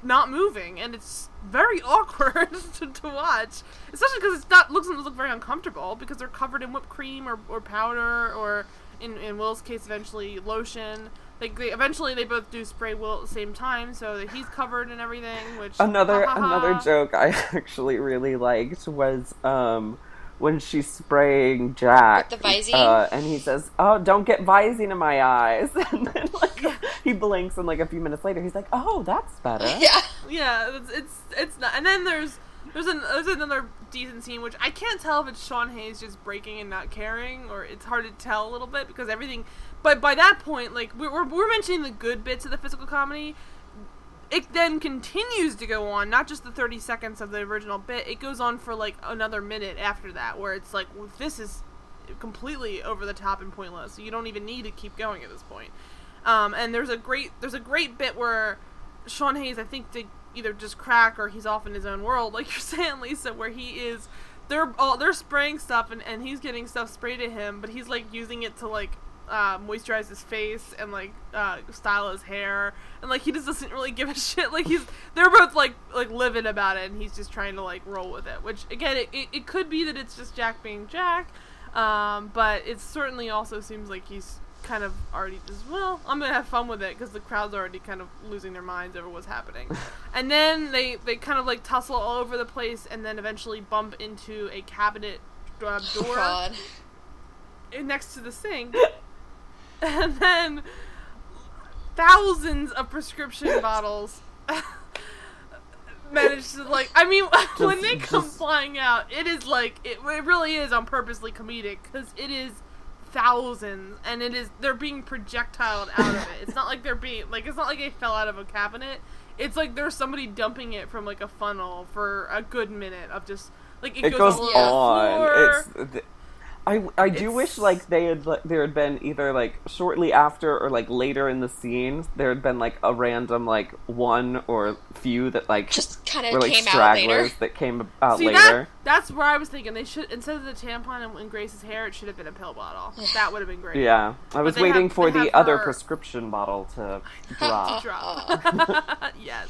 not moving, and it's very awkward to, to watch, especially because it's not looks look very uncomfortable because they're covered in whipped cream or, or powder or in in Will's case eventually lotion. Like they eventually they both do spray Will at the same time, so that he's covered and everything. Which Another ha, ha, ha. another joke I actually really liked was um when she's spraying Jack, With the Visine? uh, and he says, "Oh, don't get Visine in my eyes," and then like he blinks, and like a few minutes later, he's like, "Oh, that's better." yeah. Yeah, it's it's, it's not. And then there's there's an there's another decent scene which I can't tell if it's Sean Hayes just breaking and not caring, or it's hard to tell a little bit because everything. But by that point, like we're we're, we're mentioning the good bits of the physical comedy. It then continues to go on, not just the 30 seconds of the original bit. It goes on for like another minute after that, where it's like, well, this is completely over the top and pointless. So you don't even need to keep going at this point. Um, and there's a great there's a great bit where Sean Hayes, I think, did either just crack or he's off in his own world, like you're saying, Lisa, where he is. They're all they're spraying stuff and, and he's getting stuff sprayed at him, but he's like using it to like uh, moisturize his face and like uh, style his hair, and like he just doesn't really give a shit. Like he's they're both like like livid about it, and he's just trying to like roll with it. Which again, it, it, it could be that it's just Jack being Jack, um, but it certainly also seems like he's kind of already just well i'm gonna have fun with it because the crowd's already kind of losing their minds over what's happening and then they they kind of like tussle all over the place and then eventually bump into a cabinet uh, Oh, door next to the sink and then thousands of prescription bottles manage to like i mean when they come just- flying out it is like it, it really is on purposely comedic because it is thousands and it is they're being projectiled out of it it's not like they're being like it's not like they fell out of a cabinet it's like there's somebody dumping it from like a funnel for a good minute of just like it, It goes the on. floor. It's. th- I, I do It's- wish like they had like, there had been either like shortly after or like later in the scene there had been like a random like one or few that like Just kind were of like came out stragglers later. that came out See later. that? That's where I was thinking they should instead of the tampon in, in Grace's hair, it should have been a pill bottle. That would have been great. Yeah, I was waiting have- for the other her- prescription bottle to drop. Drop. yes.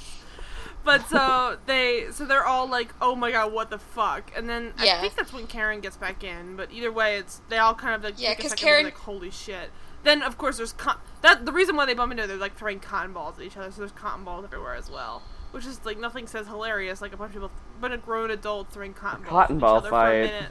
But so they so they're all like, oh my god, what the fuck? And then I think that's when Karen gets back in. But either way, it's they all kind of like Yeah, take a 'cause Karen- like, holy shit. Then of course there's con- that the reason why they bump into it, they're like throwing cotton balls at each other, so there's cotton balls everywhere as well. Which is like nothing says hilarious like a bunch of people, but a grown adults throwing cotton balls Cotton at ball each other for a fight. minute.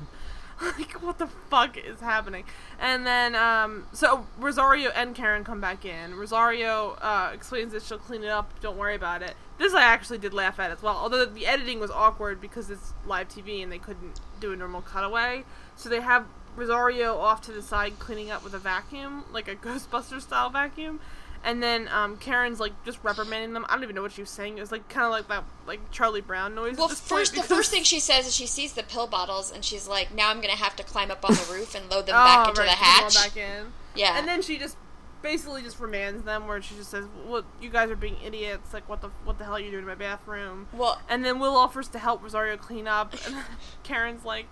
like what the fuck is happening? And then um, so Rosario and Karen come back in. Rosario uh, explains that she'll clean it up. Don't worry about it. This I actually did laugh at as well. Although the editing was awkward because it's live TV and they couldn't do a normal cutaway. So they have Rosario off to the side cleaning up with a vacuum, like a Ghostbuster style vacuum. And then um, Karen's like just reprimanding them. I don't even know what she was saying. It was like kind of like that like Charlie Brown noise. Well, at this point first the first thing she says is she sees the pill bottles and she's like, "Now I'm gonna have to climb up on the roof and load them Oh, back into right, the put them all hatch." Back in. Yeah, And then she just basically just remands them, where she just says, "Well, you guys are being idiots. Like, what the what the hell are you doing in my bathroom?" well, And then Will offers to help Rosario clean up, and Karen's like,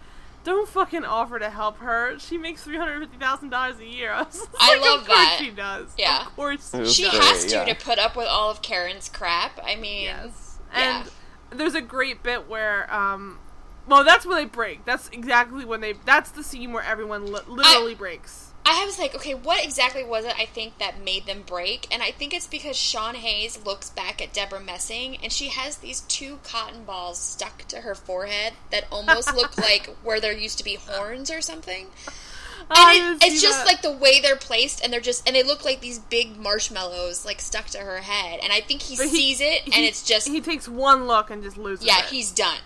"Don't fucking offer to help her. She makes three hundred fifty thousand dollars a year." I, was just I love of course that. She does. Yeah. Of course. She great, has to yeah. to put up with all of Karen's crap. I mean, Yes. Yeah. And there's a great bit where, um, well, that's when they break. That's exactly when they. That's the scene where everyone li- literally breaks. I was like, okay, what exactly was it? I think that made them break, and I think it's because Sean Hayes looks back at Debra Messing, and she has these two cotton balls stuck to her forehead that almost look like where there used to be horns or something. Oh, and it, it's just that. like the way they're placed, and they're just and they look like these big marshmallows like stuck to her head. And I think he But sees it, and he- it's just he takes one look and just loses. yeah, it. he's done.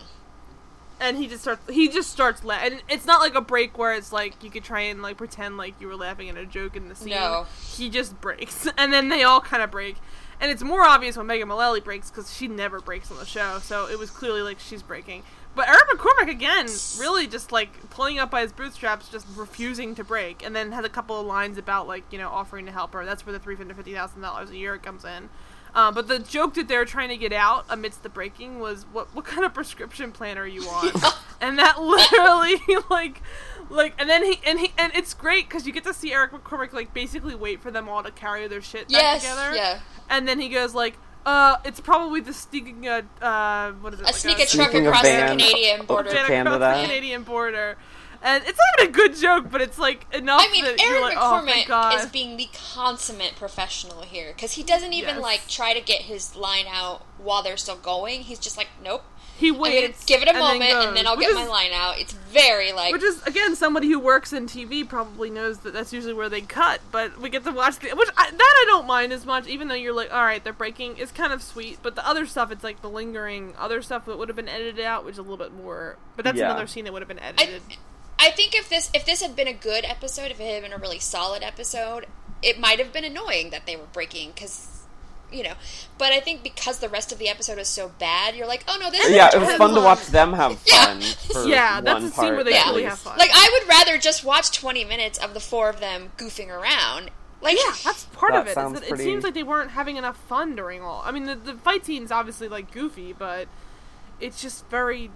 And he just starts he just starts la- and it's not like a break where it's like you could try and like pretend like you were laughing at a joke in the scene. No. he just breaks and then they all kind of break. And it's more obvious when Megan Mullally breaks because she never breaks on the show so it was clearly like she's breaking. But Eric McCormack again really just like pulling up by his bootstraps just refusing to break and then had a couple of lines about like you know offering to help her. That's where the $350,000 a year comes in uh, but the joke that they're trying to get out amidst the breaking was, "What what kind of prescription plan are you on?" and that literally like like and then he and he and it's great because you get to see Eric McCormack like basically wait for them all to carry their shit back Yes, together. yeah. And then he goes like, "Uh, it's probably the sneaking uh, uh what is it? A like sneak a truck Sneaking a across the van Canadian border. to Canada. across the Canadian border." And it's not even a good joke, but it's like enough I mean, that you're Eric like, "Oh, thank McCormack God." is being the consummate professional here because he doesn't even Yes. like try to get his line out while they're still going. He's just like, nope. he waits, give it a and then moment, and then I'll get is- my line out. It's very like Which is again somebody who works in TV probably knows that that's usually where they cut, but we get to watch the which I, that I don't mind as much. Even though you're like, all right, they're breaking, it's kind of sweet, but the other stuff, it's like the lingering other stuff that would have been edited out, which is a little bit more. But that's Yeah. another scene that would have been edited. I think if this if this had been a good episode, if it had been a really solid episode, it might have been annoying that they were breaking because. You know, but I think because the rest of the episode was so bad, you're like, oh no, this is Yeah, it was fun to watch them have Yeah. fun. For Yeah, that's one a scene where they at really have fun. Like I would rather just watch 20 minutes of the four of them goofing around. Like yeah, that's part That of it. is sounds that It seems like they weren't having enough fun during all. I mean, the the fight scene's obviously like goofy, but it's just very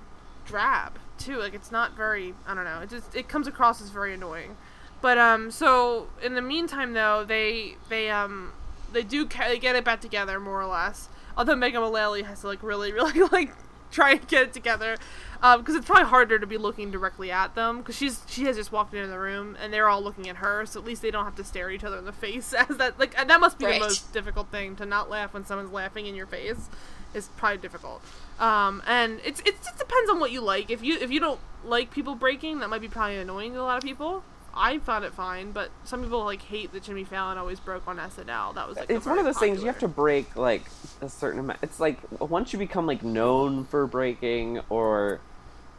drab too. Like it's not very. I don't know. It just it comes across as very annoying. But um, so in the meantime though, they they um they do ca- they get it back together more or less. Although Megan Mullally has to like really really like try and get it together because it's probably harder to be looking directly at them because she's she has just walked into the room and they're all looking at her so at least they don't have to stare each other in the face as that like and that must be Right. the most difficult thing to not laugh when someone's laughing in your face is probably difficult um and it's it just depends on what you like if you if you don't like people breaking that might be probably annoying to a lot of people I found it fine, but some people like hate that Jimmy Fallon always broke on SNL. That was like It's one of those things you have to break like a certain amount. It's like once you become like known for breaking or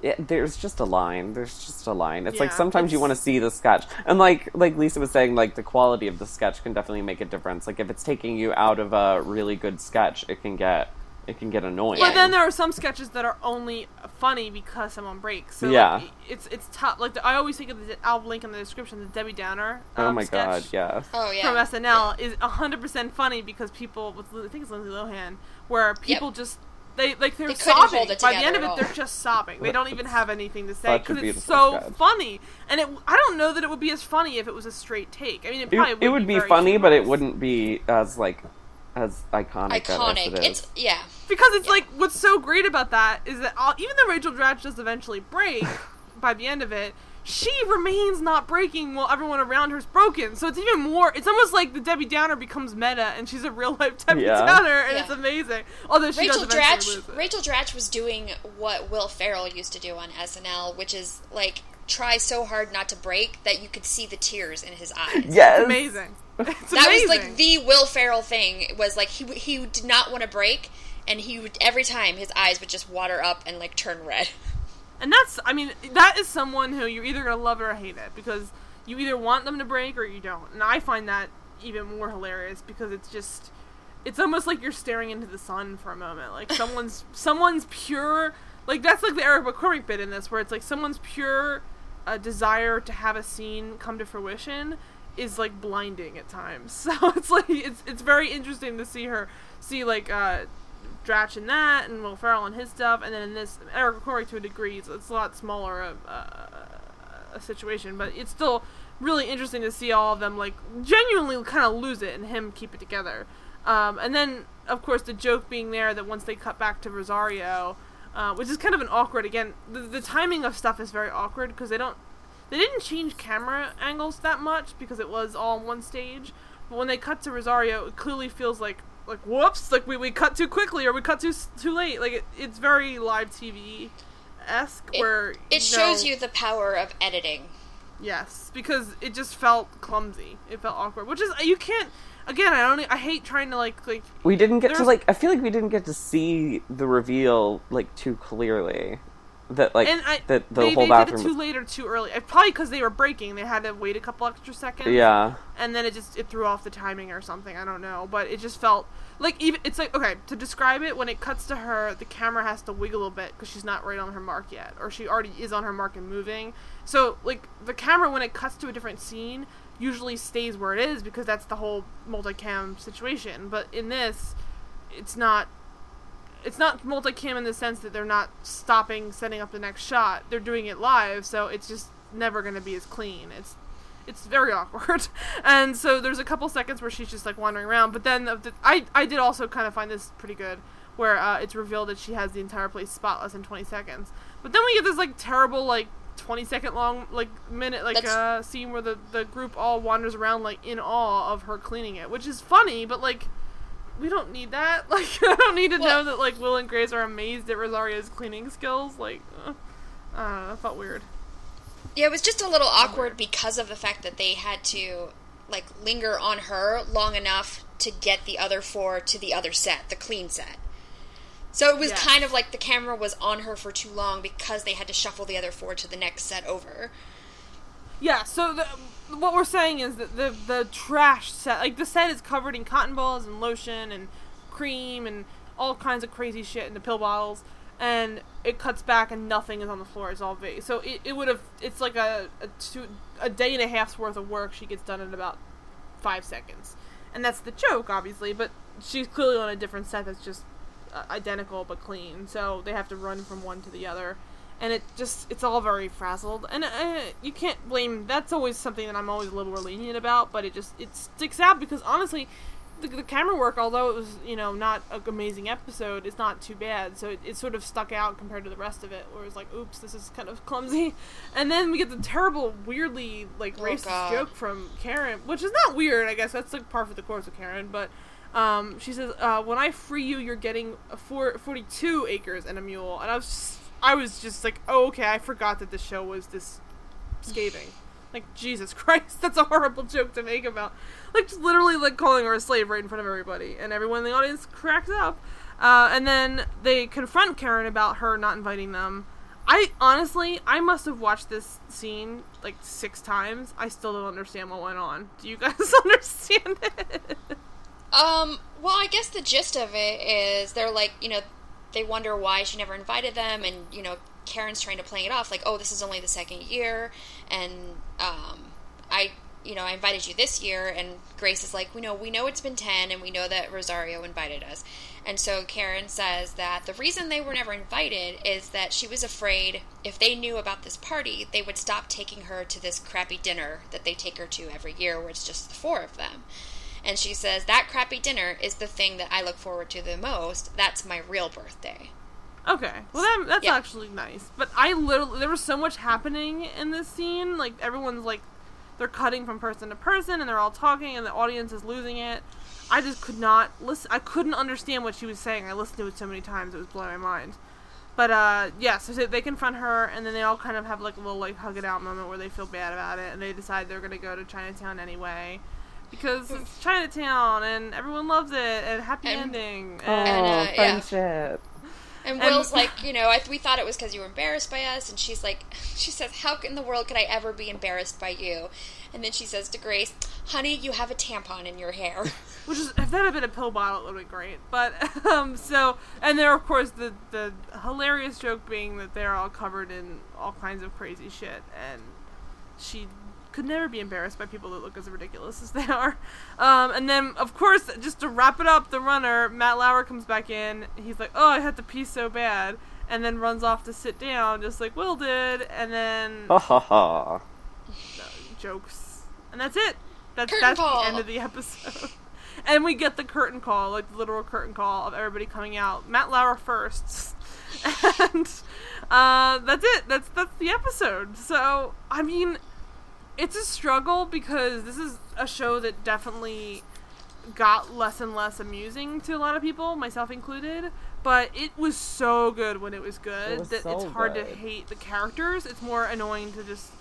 it, there's just a line. There's just a line. It's like Yeah, sometimes you want to see the sketch, and like like Lisa was saying, like the quality of the sketch can definitely make a difference. Like if it's taking you out of a really good sketch, it can get it can get annoying. But then there are some sketches that are only funny because someone breaks. So Yeah. like, it's it's tough. Like the, I always think of the I'll link in the description the Debbie Downer. oh um, my god, yeah. oh yeah. From SNL is hundred percent funny because people with I think it's Lindsay Lohan where people just they like they're They sobbing by the end of it they're just sobbing they don't even have anything to say because it's so sketch. funny and it I don't know that it would be as funny if it was a straight take I mean it It, probably would, it would be very funny, but it wouldn't be as like as iconic. as Iconic. it is. It's yeah. because it's like what's so great about that is that all, even though Rachel Dratch does eventually break by the end of it, she remains not breaking while everyone around her's broken. So it's even more. It's almost like the Debbie Downer becomes meta, and she's a real life Debbie Yeah. Downer, and Yeah. it's amazing. Although she Rachel does Dratch lose it. Rachel Dratch was doing what Will Ferrell used to do on SNL, which is like try so hard not to break that you could see the tears in his eyes. Yes. It's amazing. That was like the Will Ferrell thing. Was like he he did not want to break, and he would every time his eyes would just water up and like turn red. And that's, I mean, that is someone who you're either gonna love it or hate it because you either want them to break or you don't. And I find that even more hilarious because it's just, it's almost like you're staring into the sun for a moment. Like someone's, someone's pure, like that's like the Eric McCormack bit in this, where it's like someone's pure uh, desire to have a scene come to fruition is like blinding at times. So it's like it's it's very interesting to see her see like uh Dratch in that, and Will Ferrell and his stuff, and then in this, Eric McCormack to a degree, it's, it's a lot smaller uh, a situation, but it's still really interesting to see all of them like genuinely kind of lose it and him keep it together. Um, and then, of course, the joke being there that once they cut back to Rosario, uh, which is kind of an awkward again. The, the timing of stuff is very awkward because they don't they didn't change camera angles that much because it was all on one stage. But when they cut to Rosario, it clearly feels like like whoops, like we, we cut too quickly or we cut too too late. Like it, it's very live TV esque It- where It shows know- you the power of editing. Yes, because it just felt clumsy. It felt awkward, which is you can't. Again, I don't. I hate trying to like like. We didn't get to like. I feel like we didn't get to see the reveal like too clearly. That like And I that the maybe whole they did bathroom. it too late or too early. Probably because they were breaking. They had to wait a couple extra seconds. yeah. and then it just it threw off the timing or something. I don't know, but it just felt like even it's like okay to describe it when it cuts to her, the camera has to wiggle a bit because she's not right on her mark yet, or she already is on her mark and moving. So like the camera when it cuts to a different scene usually stays where it is because that's the whole multicam situation. But in this, it's not. It's not multicam in the sense that they're not stopping, setting up the next shot. They're doing it live, so it's just never going to be as clean. It's it's very awkward. And so there's a couple seconds where she's just like wandering around, but then the, I I did also kind of find this pretty good, where uh, it's revealed that she has the entire place spotless in 20 seconds. But then we get this like terrible like 20 second long like minute like uh scene where the the group all wanders around like in awe of her cleaning it, which is funny, but like. We don't need that. Like, I don't need to know that like Will and Grace are amazed at Rosario's cleaning skills. Like, uh, I don't know. That felt weird. Yeah, it was just a little awkward because of the fact that they had to like linger on her long enough to get the other four to the other set, the clean set. So it was Yeah. kind of like the camera was on her for too long because they had to shuffle the other four to the next set over. Yeah, so the, what we're saying is that the the trash set, like the set is covered in cotton balls and lotion and cream and all kinds of crazy shit in the pill bottles, and it cuts back and nothing is on the floor. It's all vacant. So it, it would have it's like a a, two, a day and a half's worth of work she gets done in about five seconds, and that's the joke, obviously. But she's clearly on a different set that's just uh, identical but clean. So they have to run from one to the other and it just it's all very frazzled. And uh, you can't blame that's always something that i'm always a little more lenient about but it just it sticks out because honestly the, the camera work although it was you know not an amazing episode is not too bad. So it, it sort of stuck out compared to the rest of it where it's like oops this is kind of clumsy. And then we get the terrible weirdly like Oh, racist God. joke from karen which is not weird i guess. That's like par for the course of karen. But um, she says, uh, "When I free you, you're getting a four, 42 acres and a mule." And I was, just, I was just like, "Oh, okay." I forgot that the show was this scathing. Like Jesus Christ, that's a horrible joke to make about, like, just literally like calling her a slave right in front of everybody, and everyone in the audience cracks up. Uh, and then they confront Karen about her not inviting them. I honestly, I must have watched this scene like six times. I still don't understand what went on. Do you guys understand it? Um, well, I guess the gist of it is they're like, you know, they wonder why she never invited them, and you know, Karen's trying to play it off like, oh, this is only the second year, and um, I, you know, I invited you this year, and Grace is like, we know, we know it's been ten, and we know that Rosario invited us, and so Karen says that the reason they were never invited is that she was afraid if they knew about this party, they would stop taking her to this crappy dinner that they take her to every year, where it's just the four of them. And she says, That crappy dinner is the thing that I look forward to the most. That's my real birthday. Okay, well that, that's Yeah. actually nice. But I literally there was so much happening in this scene. Like everyone's like they're cutting from person to person and they're all talking and the audience is losing it. I just could not listen. I couldn't understand what she was saying. I listened to it so many times it was blowing my mind. But uh, yeah, so they- confront her and then they all kind of have like a little like hug it out moment where they feel bad about it and they decide they're gonna go to Chinatown anyway. Because it's Chinatown and everyone loves it and happy And- ending. Oh, And, uh, yeah. friendship. And And- Will's like, you know, I, we thought it was because you were embarrassed by us, and she's like, she says, how in the world could I ever be embarrassed by you? And then she says to Grace, honey, you have a tampon in your hair. Which is if that had been a pill bottle, it would have been great. But um, so and there of course the the hilarious joke being that they're all covered in all kinds of crazy shit, and she could never be embarrassed by people that look as ridiculous as they are. Um, and then of course, just to wrap it up, the runner Matt Lauer comes back in. He's like, "Oh, I had to pee so bad," and then runs off to sit down, just like Will did, and then Ha ha ha. jokes, and that's it. That's Curtain that's call. the end of the episode. and we get the curtain call, like the literal curtain call of everybody coming out. Matt Lauer first, and uh, that's it. That's that's the episode. So I mean, it's a struggle because this is a show that definitely got less and less amusing to a lot of people, myself included. But it was so good when it was good was that so it's hard to hate the characters. It's more annoying to just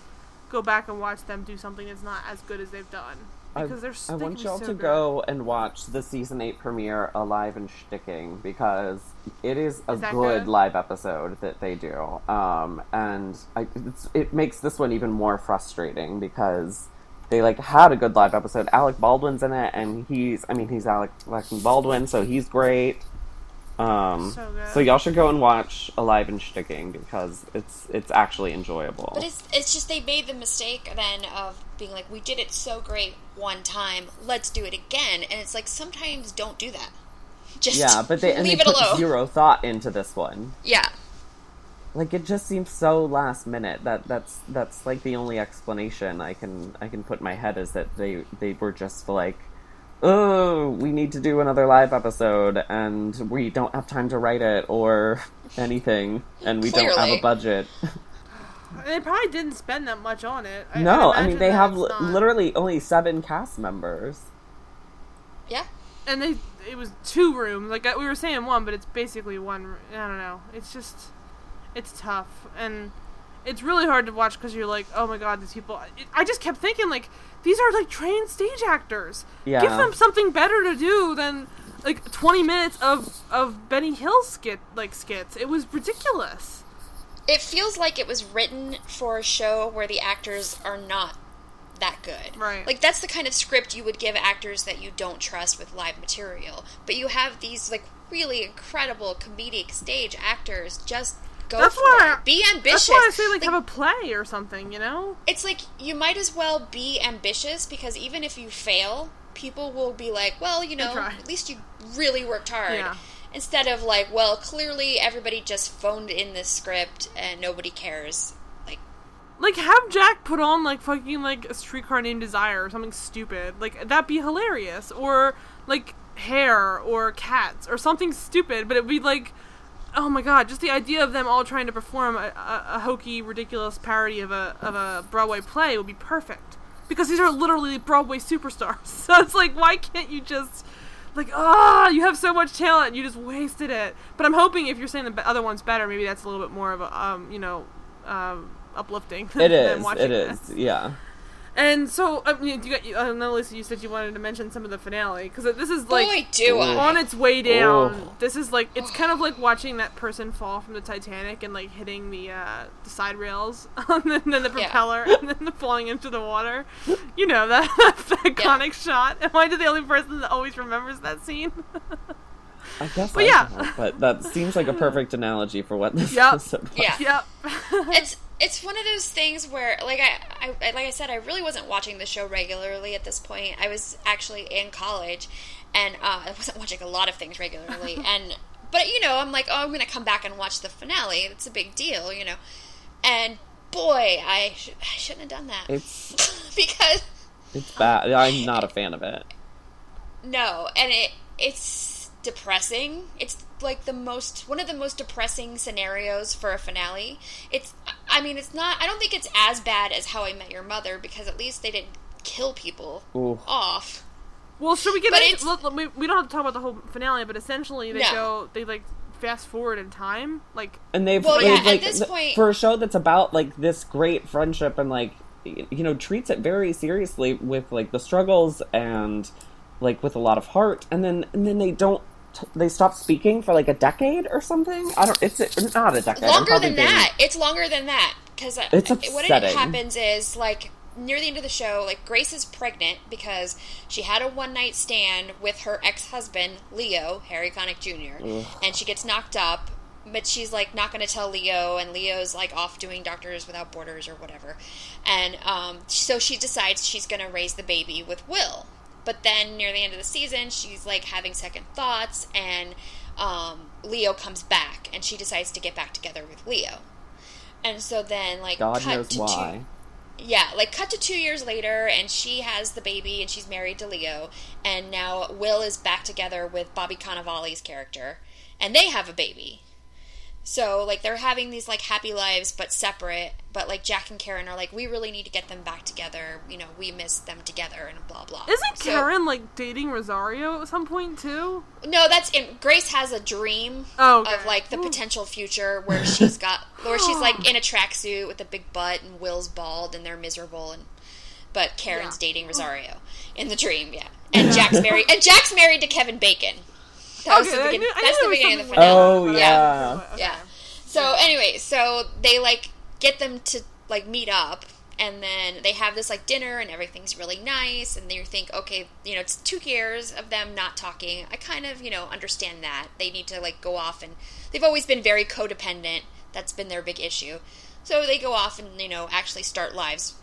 go back and watch them do something that's not as good as they've done because they're. I they want y'all so to good. go and watch the season eight premiere alive and Schticking" because it is a Is good good? live episode that they do. Um, and I, it's, it makes this one even more frustrating because they like had a good live episode. Alec Baldwin's in it, and he's I mean he's Alec, Alec Baldwin, so he's great. Um, So so y'all should go and watch Alive and Schticking because it's it's actually enjoyable. But it's it's just they made the mistake then of being like, we did it so great one time, let's do it again. And it's like sometimes don't do that. Just yeah, but they and leave they it put alone. zero thought into this one. Yeah, like it just seems so last minute that that's that's like the only explanation i can i can put in my head is that they they were just like oh we need to do another live episode and we don't have time to write it or anything and we don't have a budget They probably didn't spend that much on it. I, no I'd mean they have it's li- not- literally only seven cast members yeah. and they it was two rooms. Like uh, we were saying one, but it's basically one. I don't know. It's just it's tough and it's really hard to watch because you're like, oh my god, these people. It, I just kept thinking like these are like trained stage actors. Yeah. Give them something better to do than like 20 minutes of of Benny Hill skit like skits. It was ridiculous. It feels like it was written for a show where the actors are not that good. Right. Like that's the kind of script you would give actors that you don't trust with live material. But you have these like really incredible comedic stage actors. Just go That's for why it. Be ambitious. That's why I say like, have a play or something. You know. it's like you might as well be ambitious because even if you fail, people will be like, well, you know, at least you really worked hard. Yeah. Instead of like, well, clearly everybody just phoned in this script and nobody cares. Like, Like have Jack put on like fucking like a streetcar named Desire or something stupid. Like that'd be hilarious. Or like hair or cats or something stupid, but it'd be like oh my god, just the idea of them all trying to perform a, a, a hokey, ridiculous parody of a of a Broadway play would be perfect. Because these are literally Broadway superstars. So it's like why can't you just like ah you have so much talent and you just wasted it but i'm hoping if you're saying the other one's better maybe that's a little bit more of a um you know um uplifting it than is watching it is this. yeah and so I mean, you got I know Lisa you said you wanted to mention some of the finale because this is like boy, do I. on its way down. Oh. This is like it's kind of like watching that person fall from the Titanic and like hitting the uh, the side rails, and then, then the Yeah. propeller, and then the falling into the water. You know that, that iconic shot. Am I the only person that always remembers that scene? i guess But I yeah. don't, but that seems like a perfect analogy for what this Yep. episode was. Yeah. yep. it's it's one of those things where like I, I like I said I really wasn't watching the show regularly at this point. I was actually in college and uh, I wasn't watching a lot of things regularly and but you know, I'm like, "Oh, I'm going to come back and watch the finale. It's a big deal, you know." And boy, I, sh- I shouldn't have done that. it's because it's bad i'm not a fan of it no, and it it's depressing. It's like the most one of the most depressing scenarios for a finale. It's I mean, it's not I don't think it's as bad as How I Met Your Mother because at least they didn't kill people Ooh. off. Well, should we get But into? it's- well, we, we don't have to talk about the whole finale, but essentially they No. go they like fast forward in time, like and they've, Well, they've, at like this th- point- for a show that's about like this great friendship and like you know treats it very seriously with like the struggles and like with a lot of heart and then and then they don't t- they stop speaking for like a decade or something i don't it's not a decade longer than that. It's longer than that because It's what it happens is like near the end of the show, like Grace is pregnant because she had a one night stand with her ex husband Leo Harry Connick Jr. and she gets knocked up. But she's like not going to tell Leo, and Leo's like off doing Doctors Without Borders or whatever, and um, so she decides she's going to raise the baby with Will. But then near the end of the season, she's like having second thoughts, and um, Leo comes back, and she decides to get back together with Leo. And so then, like, god cut knows to why Two, yeah, like cut to two years later, and she has the baby, and she's married to Leo, and now Will is back together with Bobby Cannavale's character, and they have a baby. So like they're having these like happy lives but separate, but like Jack and Karen are like we really need to get them back together. You know, we miss them together and blah blah. isn't So- Karen like dating Rosario at some point too? No, that's in Grace has a dream Oh, okay. of like the potential future where she's got where she's like in a tracksuit with a big butt and Will's bald and they're miserable and but Karen's Yeah. dating Rosario in the dream, yeah. And Jack's married and Jack's married to Kevin Bacon. That was Okay, the begin- knew- that's the beginning of the something finale. Oh, like that, yeah. okay. Yeah. So anyway, so they like get them to like meet up and then they have this like dinner and everything's really nice and you think okay you know it's two years of them not talking i kind of you know understand that they need to like go off and they've always been very codependent that's been their big issue so they go off and you know actually start lives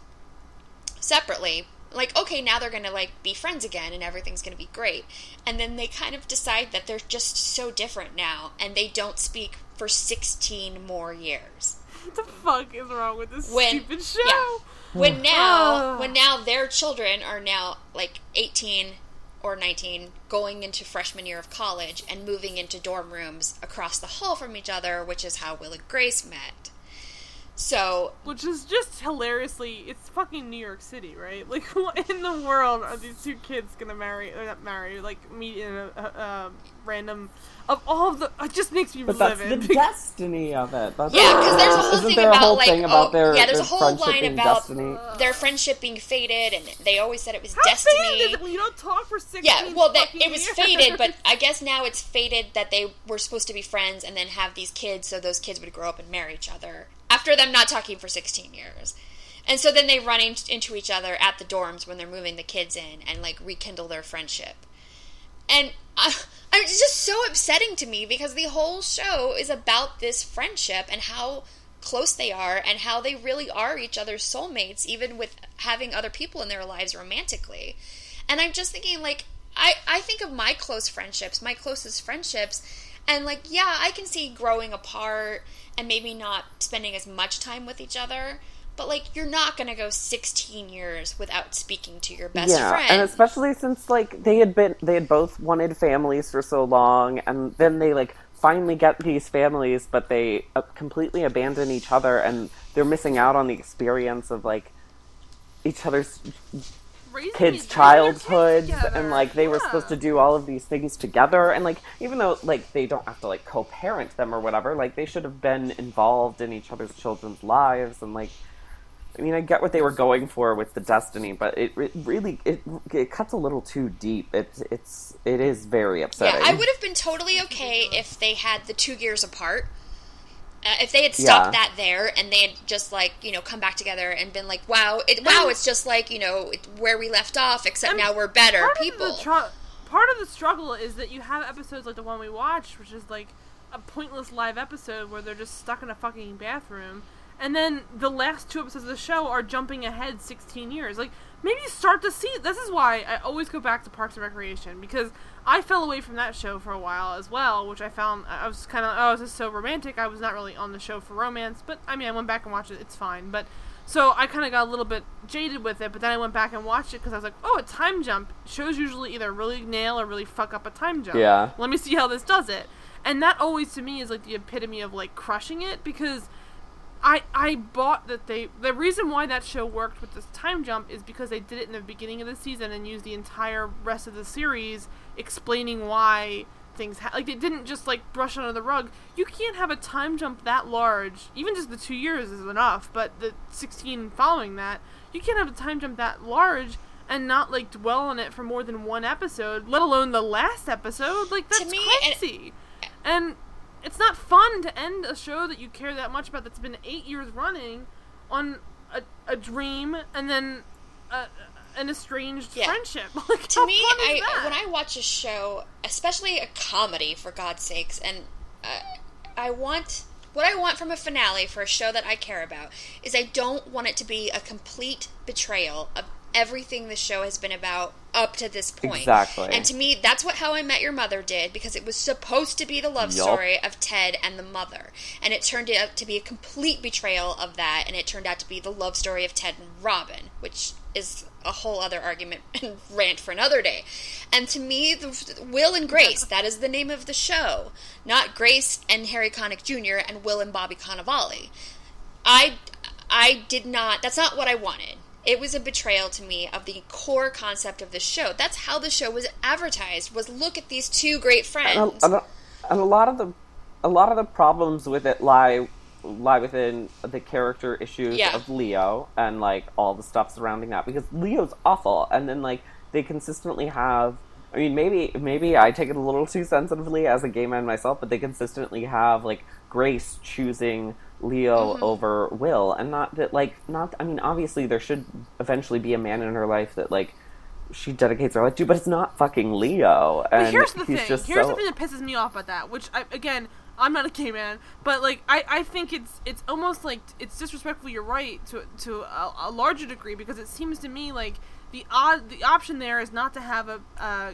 separately like okay now they're gonna like be friends again and everything's gonna be great. And then they kind of decide that they're just so different now and they don't speak for 16 more years. What the fuck is wrong with this When- stupid show? yeah. when now when now their children are now like 18 or 19 going into freshman year of college and moving into dorm rooms across the hall from each other which is how will and grace met so Which is just hilariously, it's fucking New York City, right? Like, what in the world are these two kids gonna marry, or not marry, like, meet in a, a, a random, of all of the, it just makes me but that's the destiny of it that's Yeah, because there's a whole isn't thing there a about whole like thing about oh, their, yeah, there's a whole line about destiny their friendship being faded, and they always said it was How destiny. faded is it when you don't talk for 16 Yeah, well, that it was years? faded, but I guess now it's faded that they were supposed to be friends and then have these kids, so those kids would grow up and marry each other after them not talking for 16 years. And so then they run in- into each other at the dorms when they're moving the kids in and like rekindle their friendship. And I, uh, I, it's just so upsetting to me because the whole show is about this friendship and how close they are and how they really are each other's soulmates, even with having other people in their lives romantically. And I'm just thinking, like, I, I think of my close friendships, my closest friendships, and like, yeah, I can see growing apart and maybe not spending as much time with each other. But like, you're not gonna go 16 years without speaking to your best yeah, friend. and especially since like they had been they had both wanted families for so long, and then they like finally get these families, but they uh, completely abandon each other, and they're missing out on the experience of like each other's kids' each- raising their childhoods, and like they were supposed to do all of these things together, and like even though like they don't have to like co-parent them or whatever, like they should have been involved in each other's children's lives, and like. I mean, I get what they were going for with the Destiny, but it, it really it, it cuts a little too deep. It's it's it is very upsetting. Yeah, I would have been totally okay if they had the two years apart. Uh, if they had stopped Yeah. that there and they had just like you know come back together and been like, wow, it, wow, And- it's just like you know it- where we left off, except And now we're better part people. Of the tr- part of the struggle is that you have episodes like the one we watched, which is like a pointless live episode where they're just stuck in a fucking bathroom, and then the last two episodes of the show are jumping ahead 16 years. Like maybe start to see. This is why I always go back to Parks and Recreation because I fell away from that show for a while as well, which I found I was kind of oh, this is so romantic. I was not really on the show for romance, but I mean, I went back and watched it. It's fine, but So I kind of got a little bit jaded with it, but then I went back and watched it because I was like, oh, a time jump. Shows usually either really nail or really fuck up a time jump. Yeah. Let me see how this does it. And that always to me is like the epitome of like crushing it because I I bought that they the reason why that show worked with this time jump is because they did it in the beginning of the season and used the entire rest of the series explaining why things ha- like they didn't just like brush under the rug. You can't have a time jump that large. Even just the 2 years is enough, but the 16 following that, you can't have a time jump that large and not like dwell on it for more than one episode, let alone the last episode. Like that's me, and- crazy. and it's not fun to end a show that you care that much about that's been eight years running on a, a dream and then a, an estranged Yeah. friendship. Like, to me, I when I watch a show, especially a comedy, for God's sakes, and uh, I want what I want from a finale for a show that I care about is I don't want it to be a complete betrayal of everything the show has been about up to this point. Exactly. And to me, that's what How I Met Your Mother did because it was supposed to be the love Yup. story of Ted and the mother, and it turned out to be a complete betrayal of that, and it turned out to be the love story of Ted and Robin, which is a whole other argument and rant for another day. And to me, the, Will and Grace, that is the name of the show, not Grace and Harry Connick Jr. and Will and Bobby Cannavale. I, I did not. That's not what I wanted. It was a betrayal to me of the core concept of the show. That's how the show was advertised. Was look at these two great friends. and a- and a lot of the a lot of the problems with it lie lie within the character issues Yeah. of Leo and like all the stuff surrounding that because Leo's awful and then like they consistently have I mean maybe maybe I take it a little too sensitively as a gay man myself but they consistently have like Grace choosing Leo Mm-hmm. over Will and not that like not I mean obviously there should eventually be a man in her life that like she dedicates her life to, but it's not fucking Leo. And But here's the thing. Here's so... the thing that pisses me off about that. Which I, again, I'm not a gay man, but like I, I think it's it's almost like it's disrespectful. You're right to to a, a larger degree because it seems to me like the odd the option there is not to have a, a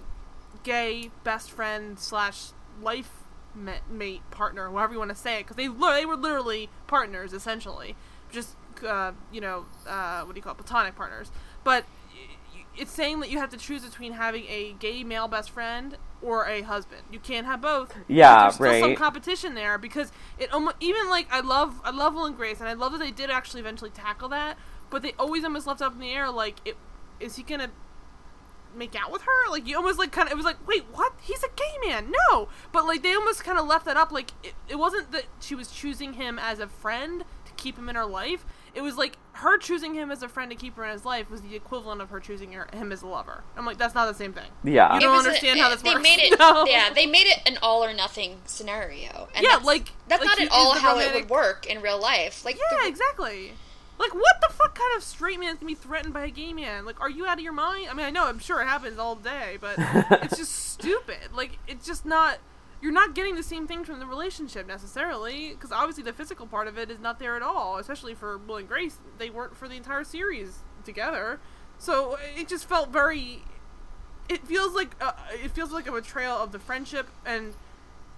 gay best friend slash life mate partner, however you want to say it, because they they were literally partners essentially, just uh, you know uh, what do you call it, platonic partners, but it's saying that you have to choose between having a gay male best friend or a husband. You can't have both. Yeah, There's still some competition there because it almost even like I love I love Will and Grace and I love that they did actually eventually tackle that, but they always almost left up in the air like it is he gonna make out with her? Like you almost like kind of it was like wait what? He's a gay man. No, but like they almost kind of left that up like it, it wasn't that she was choosing him as a friend to keep him in her life. It was like her choosing him as a friend to keep her in his life was the equivalent of her choosing her, him as a lover. I'm like that's not the same thing. Yeah. You don't was a- understand how this they works. made it, No. yeah, they made it an all or nothing scenario. And Yeah, that's, like- that's like not at all is the how it would work in real life. Like, Yeah, the- exactly. Like, what the fuck kind of straight man can be threatened by a gay man? Like, are you out of your mind? I mean, I know, I'm sure it happens all day, but it's just stupid. Like, it's just not. You're not getting the same thing from the relationship necessarily, because obviously the physical part of it is not there at all. Especially for Will and Grace, they weren't for the entire series together, so it just felt very. It feels like uh, it feels like a betrayal of the friendship, and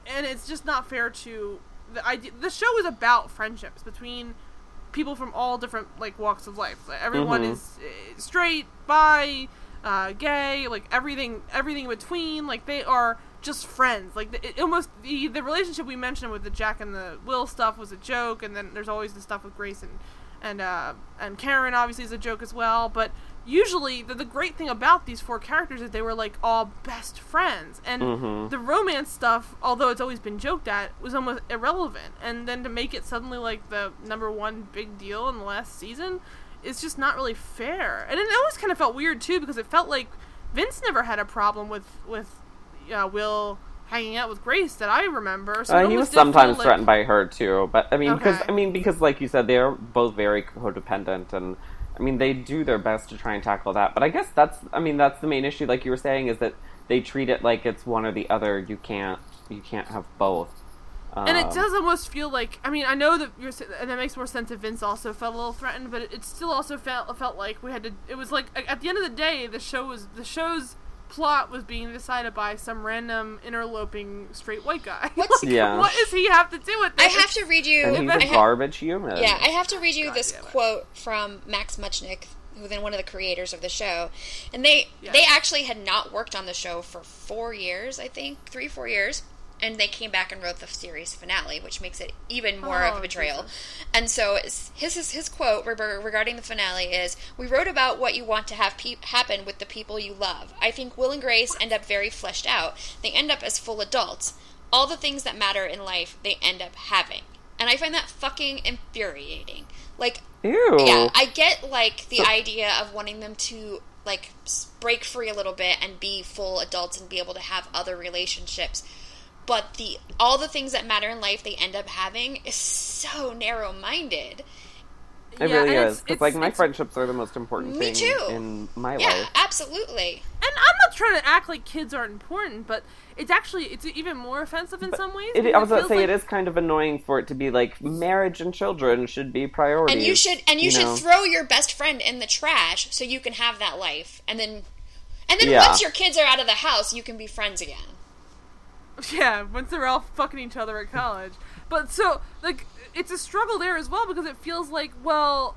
and it's just not fair to the idea. The show is about friendships between people from all different like walks of life. Like, everyone Mhm. is uh, straight, bi, uh, gay, like everything, everything in between. Like they are just friends. Like the, it almost the the relationship we mentioned with the Jack and the Will stuff was a joke, and then there's always the stuff with Grace and and uh, and Karen obviously is a joke as well. But usually the, the great thing about these four characters is they were like all best friends. And Mhm. the romance stuff although it's always been joked at was almost irrelevant. And then to make it suddenly like the number one big deal in the last season is just not really fair. And it always kind of felt weird too because it felt like vince never had a problem with with uh, will hanging out with grace that i remember. So Uh, he was sometimes like- threatened by her too, but I mean, because Okay. I mean, because like you said, they're both very codependent, and I mean, they do their best to try and tackle that. But I guess that's, I mean, that's the main issue. Like you were saying, is that they treat it like it's one or the other. You can't, you can't have both. and it Um, does almost feel like I mean I know that you're, and that makes more sense if Vince also felt a little threatened, but it, it still also felt felt like we had to. It was like at the end of the day, the show was the show's plot was being decided by some random interloping straight white guy. What's- Like, Yeah. What does he have to do with this? I have to read you. And he's I a ha- garbage human. Yeah, I have to read you God this quote from Max Mutchnick, who's been one of the creators of the show, and they Yeah. they actually had not worked on the show for four years, I think, three four years, and they came back and wrote the series finale, which makes it even more of Oh, a betrayal. Jesus. And so his his, his quote reg- regarding the finale is, "We wrote about what you want to have pe- happen with the people you love. I think Will and Grace end up very fleshed out. They end up as full adults. All the things that matter in life, they end up having." And I find that fucking infuriating. Like, Ew. yeah, I get like the idea of wanting them to like break free a little bit and be full adults and be able to have other relationships. But the all the things that matter in life they end up having is so narrow-minded. It Yeah, really is. it's- Because, like, my it's- friendships are the most important Me thing too. in my Yeah, life. absolutely. And I'm not trying to act like kids aren't important, but it's actually it's even more offensive in some ways. It, I was about to say like- it is kind of annoying for it to be like marriage and children should be priorities. And you should and you, should know? throw your best friend in the trash so you can have that life. And then and then Yeah. once your kids are out of the house, you can be friends again. Yeah, once they're all fucking each other at college. But so like it's a struggle there as well because it feels like well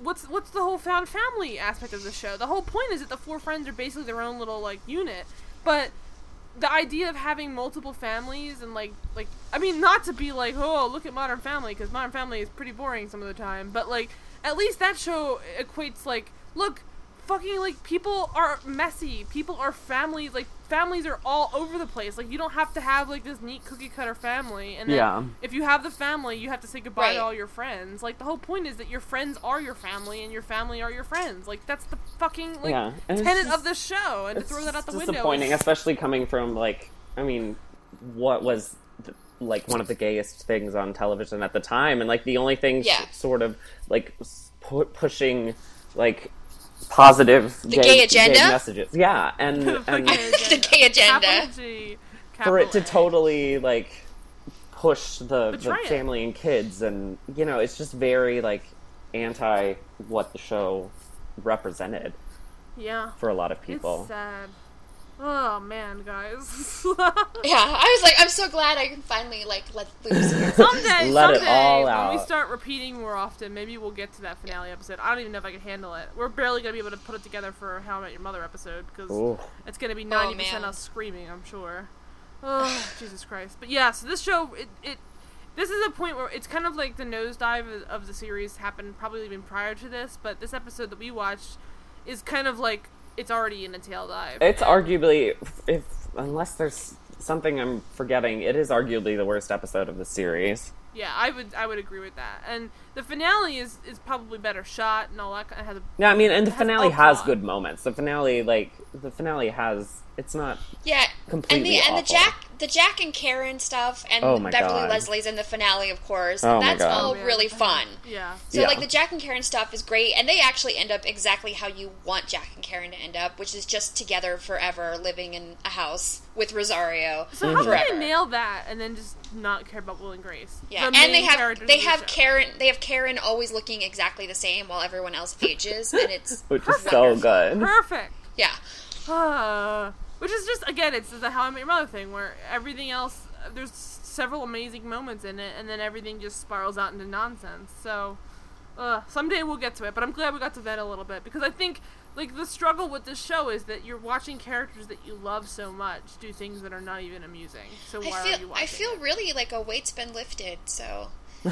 what's what's the whole found family aspect of the show? The whole point is that the four friends are basically their own little like unit. But the idea of having multiple families and like like I mean not to be like oh look at Modern Family because Modern Family is pretty boring some of the time but like at least that show equates like look fucking like people are messy. People are families like families are all over the place. Like you don't have to have like this neat cookie cutter family. And then Yeah. if you have the family you have to say goodbye Right. to all your friends. Like the whole point is that your friends are your family and your family are your friends. Like that's the fucking like Yeah, it's tenet just- of the show. And to throw that out the window disappointing, is- especially coming from like, I mean, what was th- like one of the gayest things on television at the time, and like the only thing s- Yeah. sort of like pu- pushing like positive The gay agenda? messages. Yeah, and and the gay agenda. G, for it to totally like push the, the Betray it. family and kids and you know it's just very like anti what the show represented yeah for a lot of people It's sad. Oh man, guys. Yeah, I was like, I'm so glad I can finally like let loose here. someday, Let it someday, all when we start repeating more often, maybe we'll get to that finale episode. I don't even know if I can handle it. We're barely gonna be able to put it together for How I Met Your Mother episode because Ooh. it's gonna be oh, ninety percent man. us screaming. I'm sure. Oh Jesus Christ! But yeah, so this show, it, it this is a point where it's kind of like the nosedive of, of the series happened probably even prior to this, but this episode that we watched is kind of like it's already in a tail dive. It's arguably, if unless there's something I'm forgetting, it is arguably the worst episode of the series. Yeah, I would I would agree with that. And the finale is is probably better shot and all that. kind- It has a Yeah, I mean, and the finale a has good moments. The finale, like the finale has, it's not. Yeah, Completely and the and the. Jack the Jack and Karen stuff and Oh my Beverly God. Leslie's in the finale, of course. Oh my That's God. all Oh, really fun. yeah. So Yeah. like the Jack and Karen stuff is great, and they actually end up exactly how you want Jack and Karen to end up, which is just together forever, living in a house with Rosario So how forever. can they nail that and then just not care about Will and Grace? Yeah, The and they have they of the have. Karen they have Karen always looking exactly the same while everyone else ages, and it's Which is so good. Perfect. yeah. Uh, which is just again, it's the How I Met Your Mother thing where everything else there's several amazing moments in it, and then everything just spirals out into nonsense. So, uh, someday we'll get to it. But I'm glad we got to that a little bit because I think like the struggle with this show is that you're watching characters that you love so much do things that are not even amusing. So why I are you feel watching? I feel it? really like a weight's been lifted. So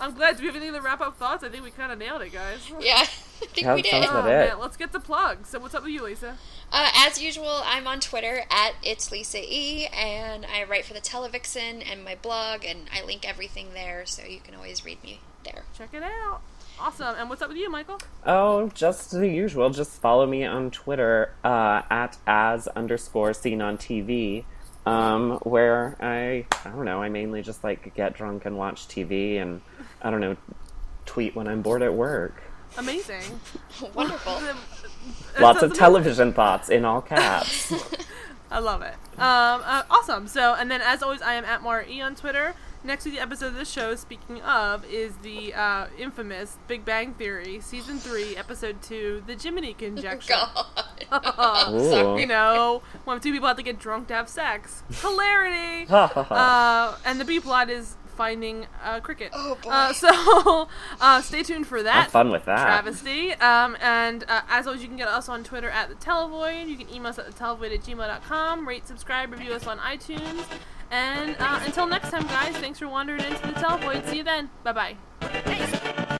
I'm glad. Do we have anything to wrap up thoughts? I think we kind of nailed it, guys. yeah, I think Yeah, we did. sounds Oh, about it. man, let's get the plugs. So what's up with you, Lisa? Uh, as usual, I'm on Twitter at it's Lisa E, and I write for the Televixen and my blog, and I link everything there, so you can always read me there. Check it out. Awesome. And what's up with you, Michael? Oh, just the usual. Just follow me on Twitter uh, at as underscore seen on TV, um, where I I don't know. I mainly just like get drunk and watch TV, and I don't know, tweet when I'm bored at work. Amazing. Wonderful. Lots of television thoughts in all caps. I love it. Um, uh, awesome. So, and then as always, I am at Mara E on Twitter. Next week, the episode of the show, speaking of, is the uh, infamous Big Bang Theory, season three, episode two, the Jiminy Conjecture. God. Ooh. Sorry. you know, when two people have to get drunk to have sex. Hilarity. uh, and the B plot is finding a cricket. Oh, boy. Uh, so uh, stay tuned for that. Have fun with that. Travesty. Um, and uh, as always, you can get us on Twitter at the Televoid. You can email us at the thetelevoid at gmail.com. Rate, subscribe, review us on iTunes. And uh, until next time, guys, thanks for wandering into the Televoid. See you then. Bye bye. Nice.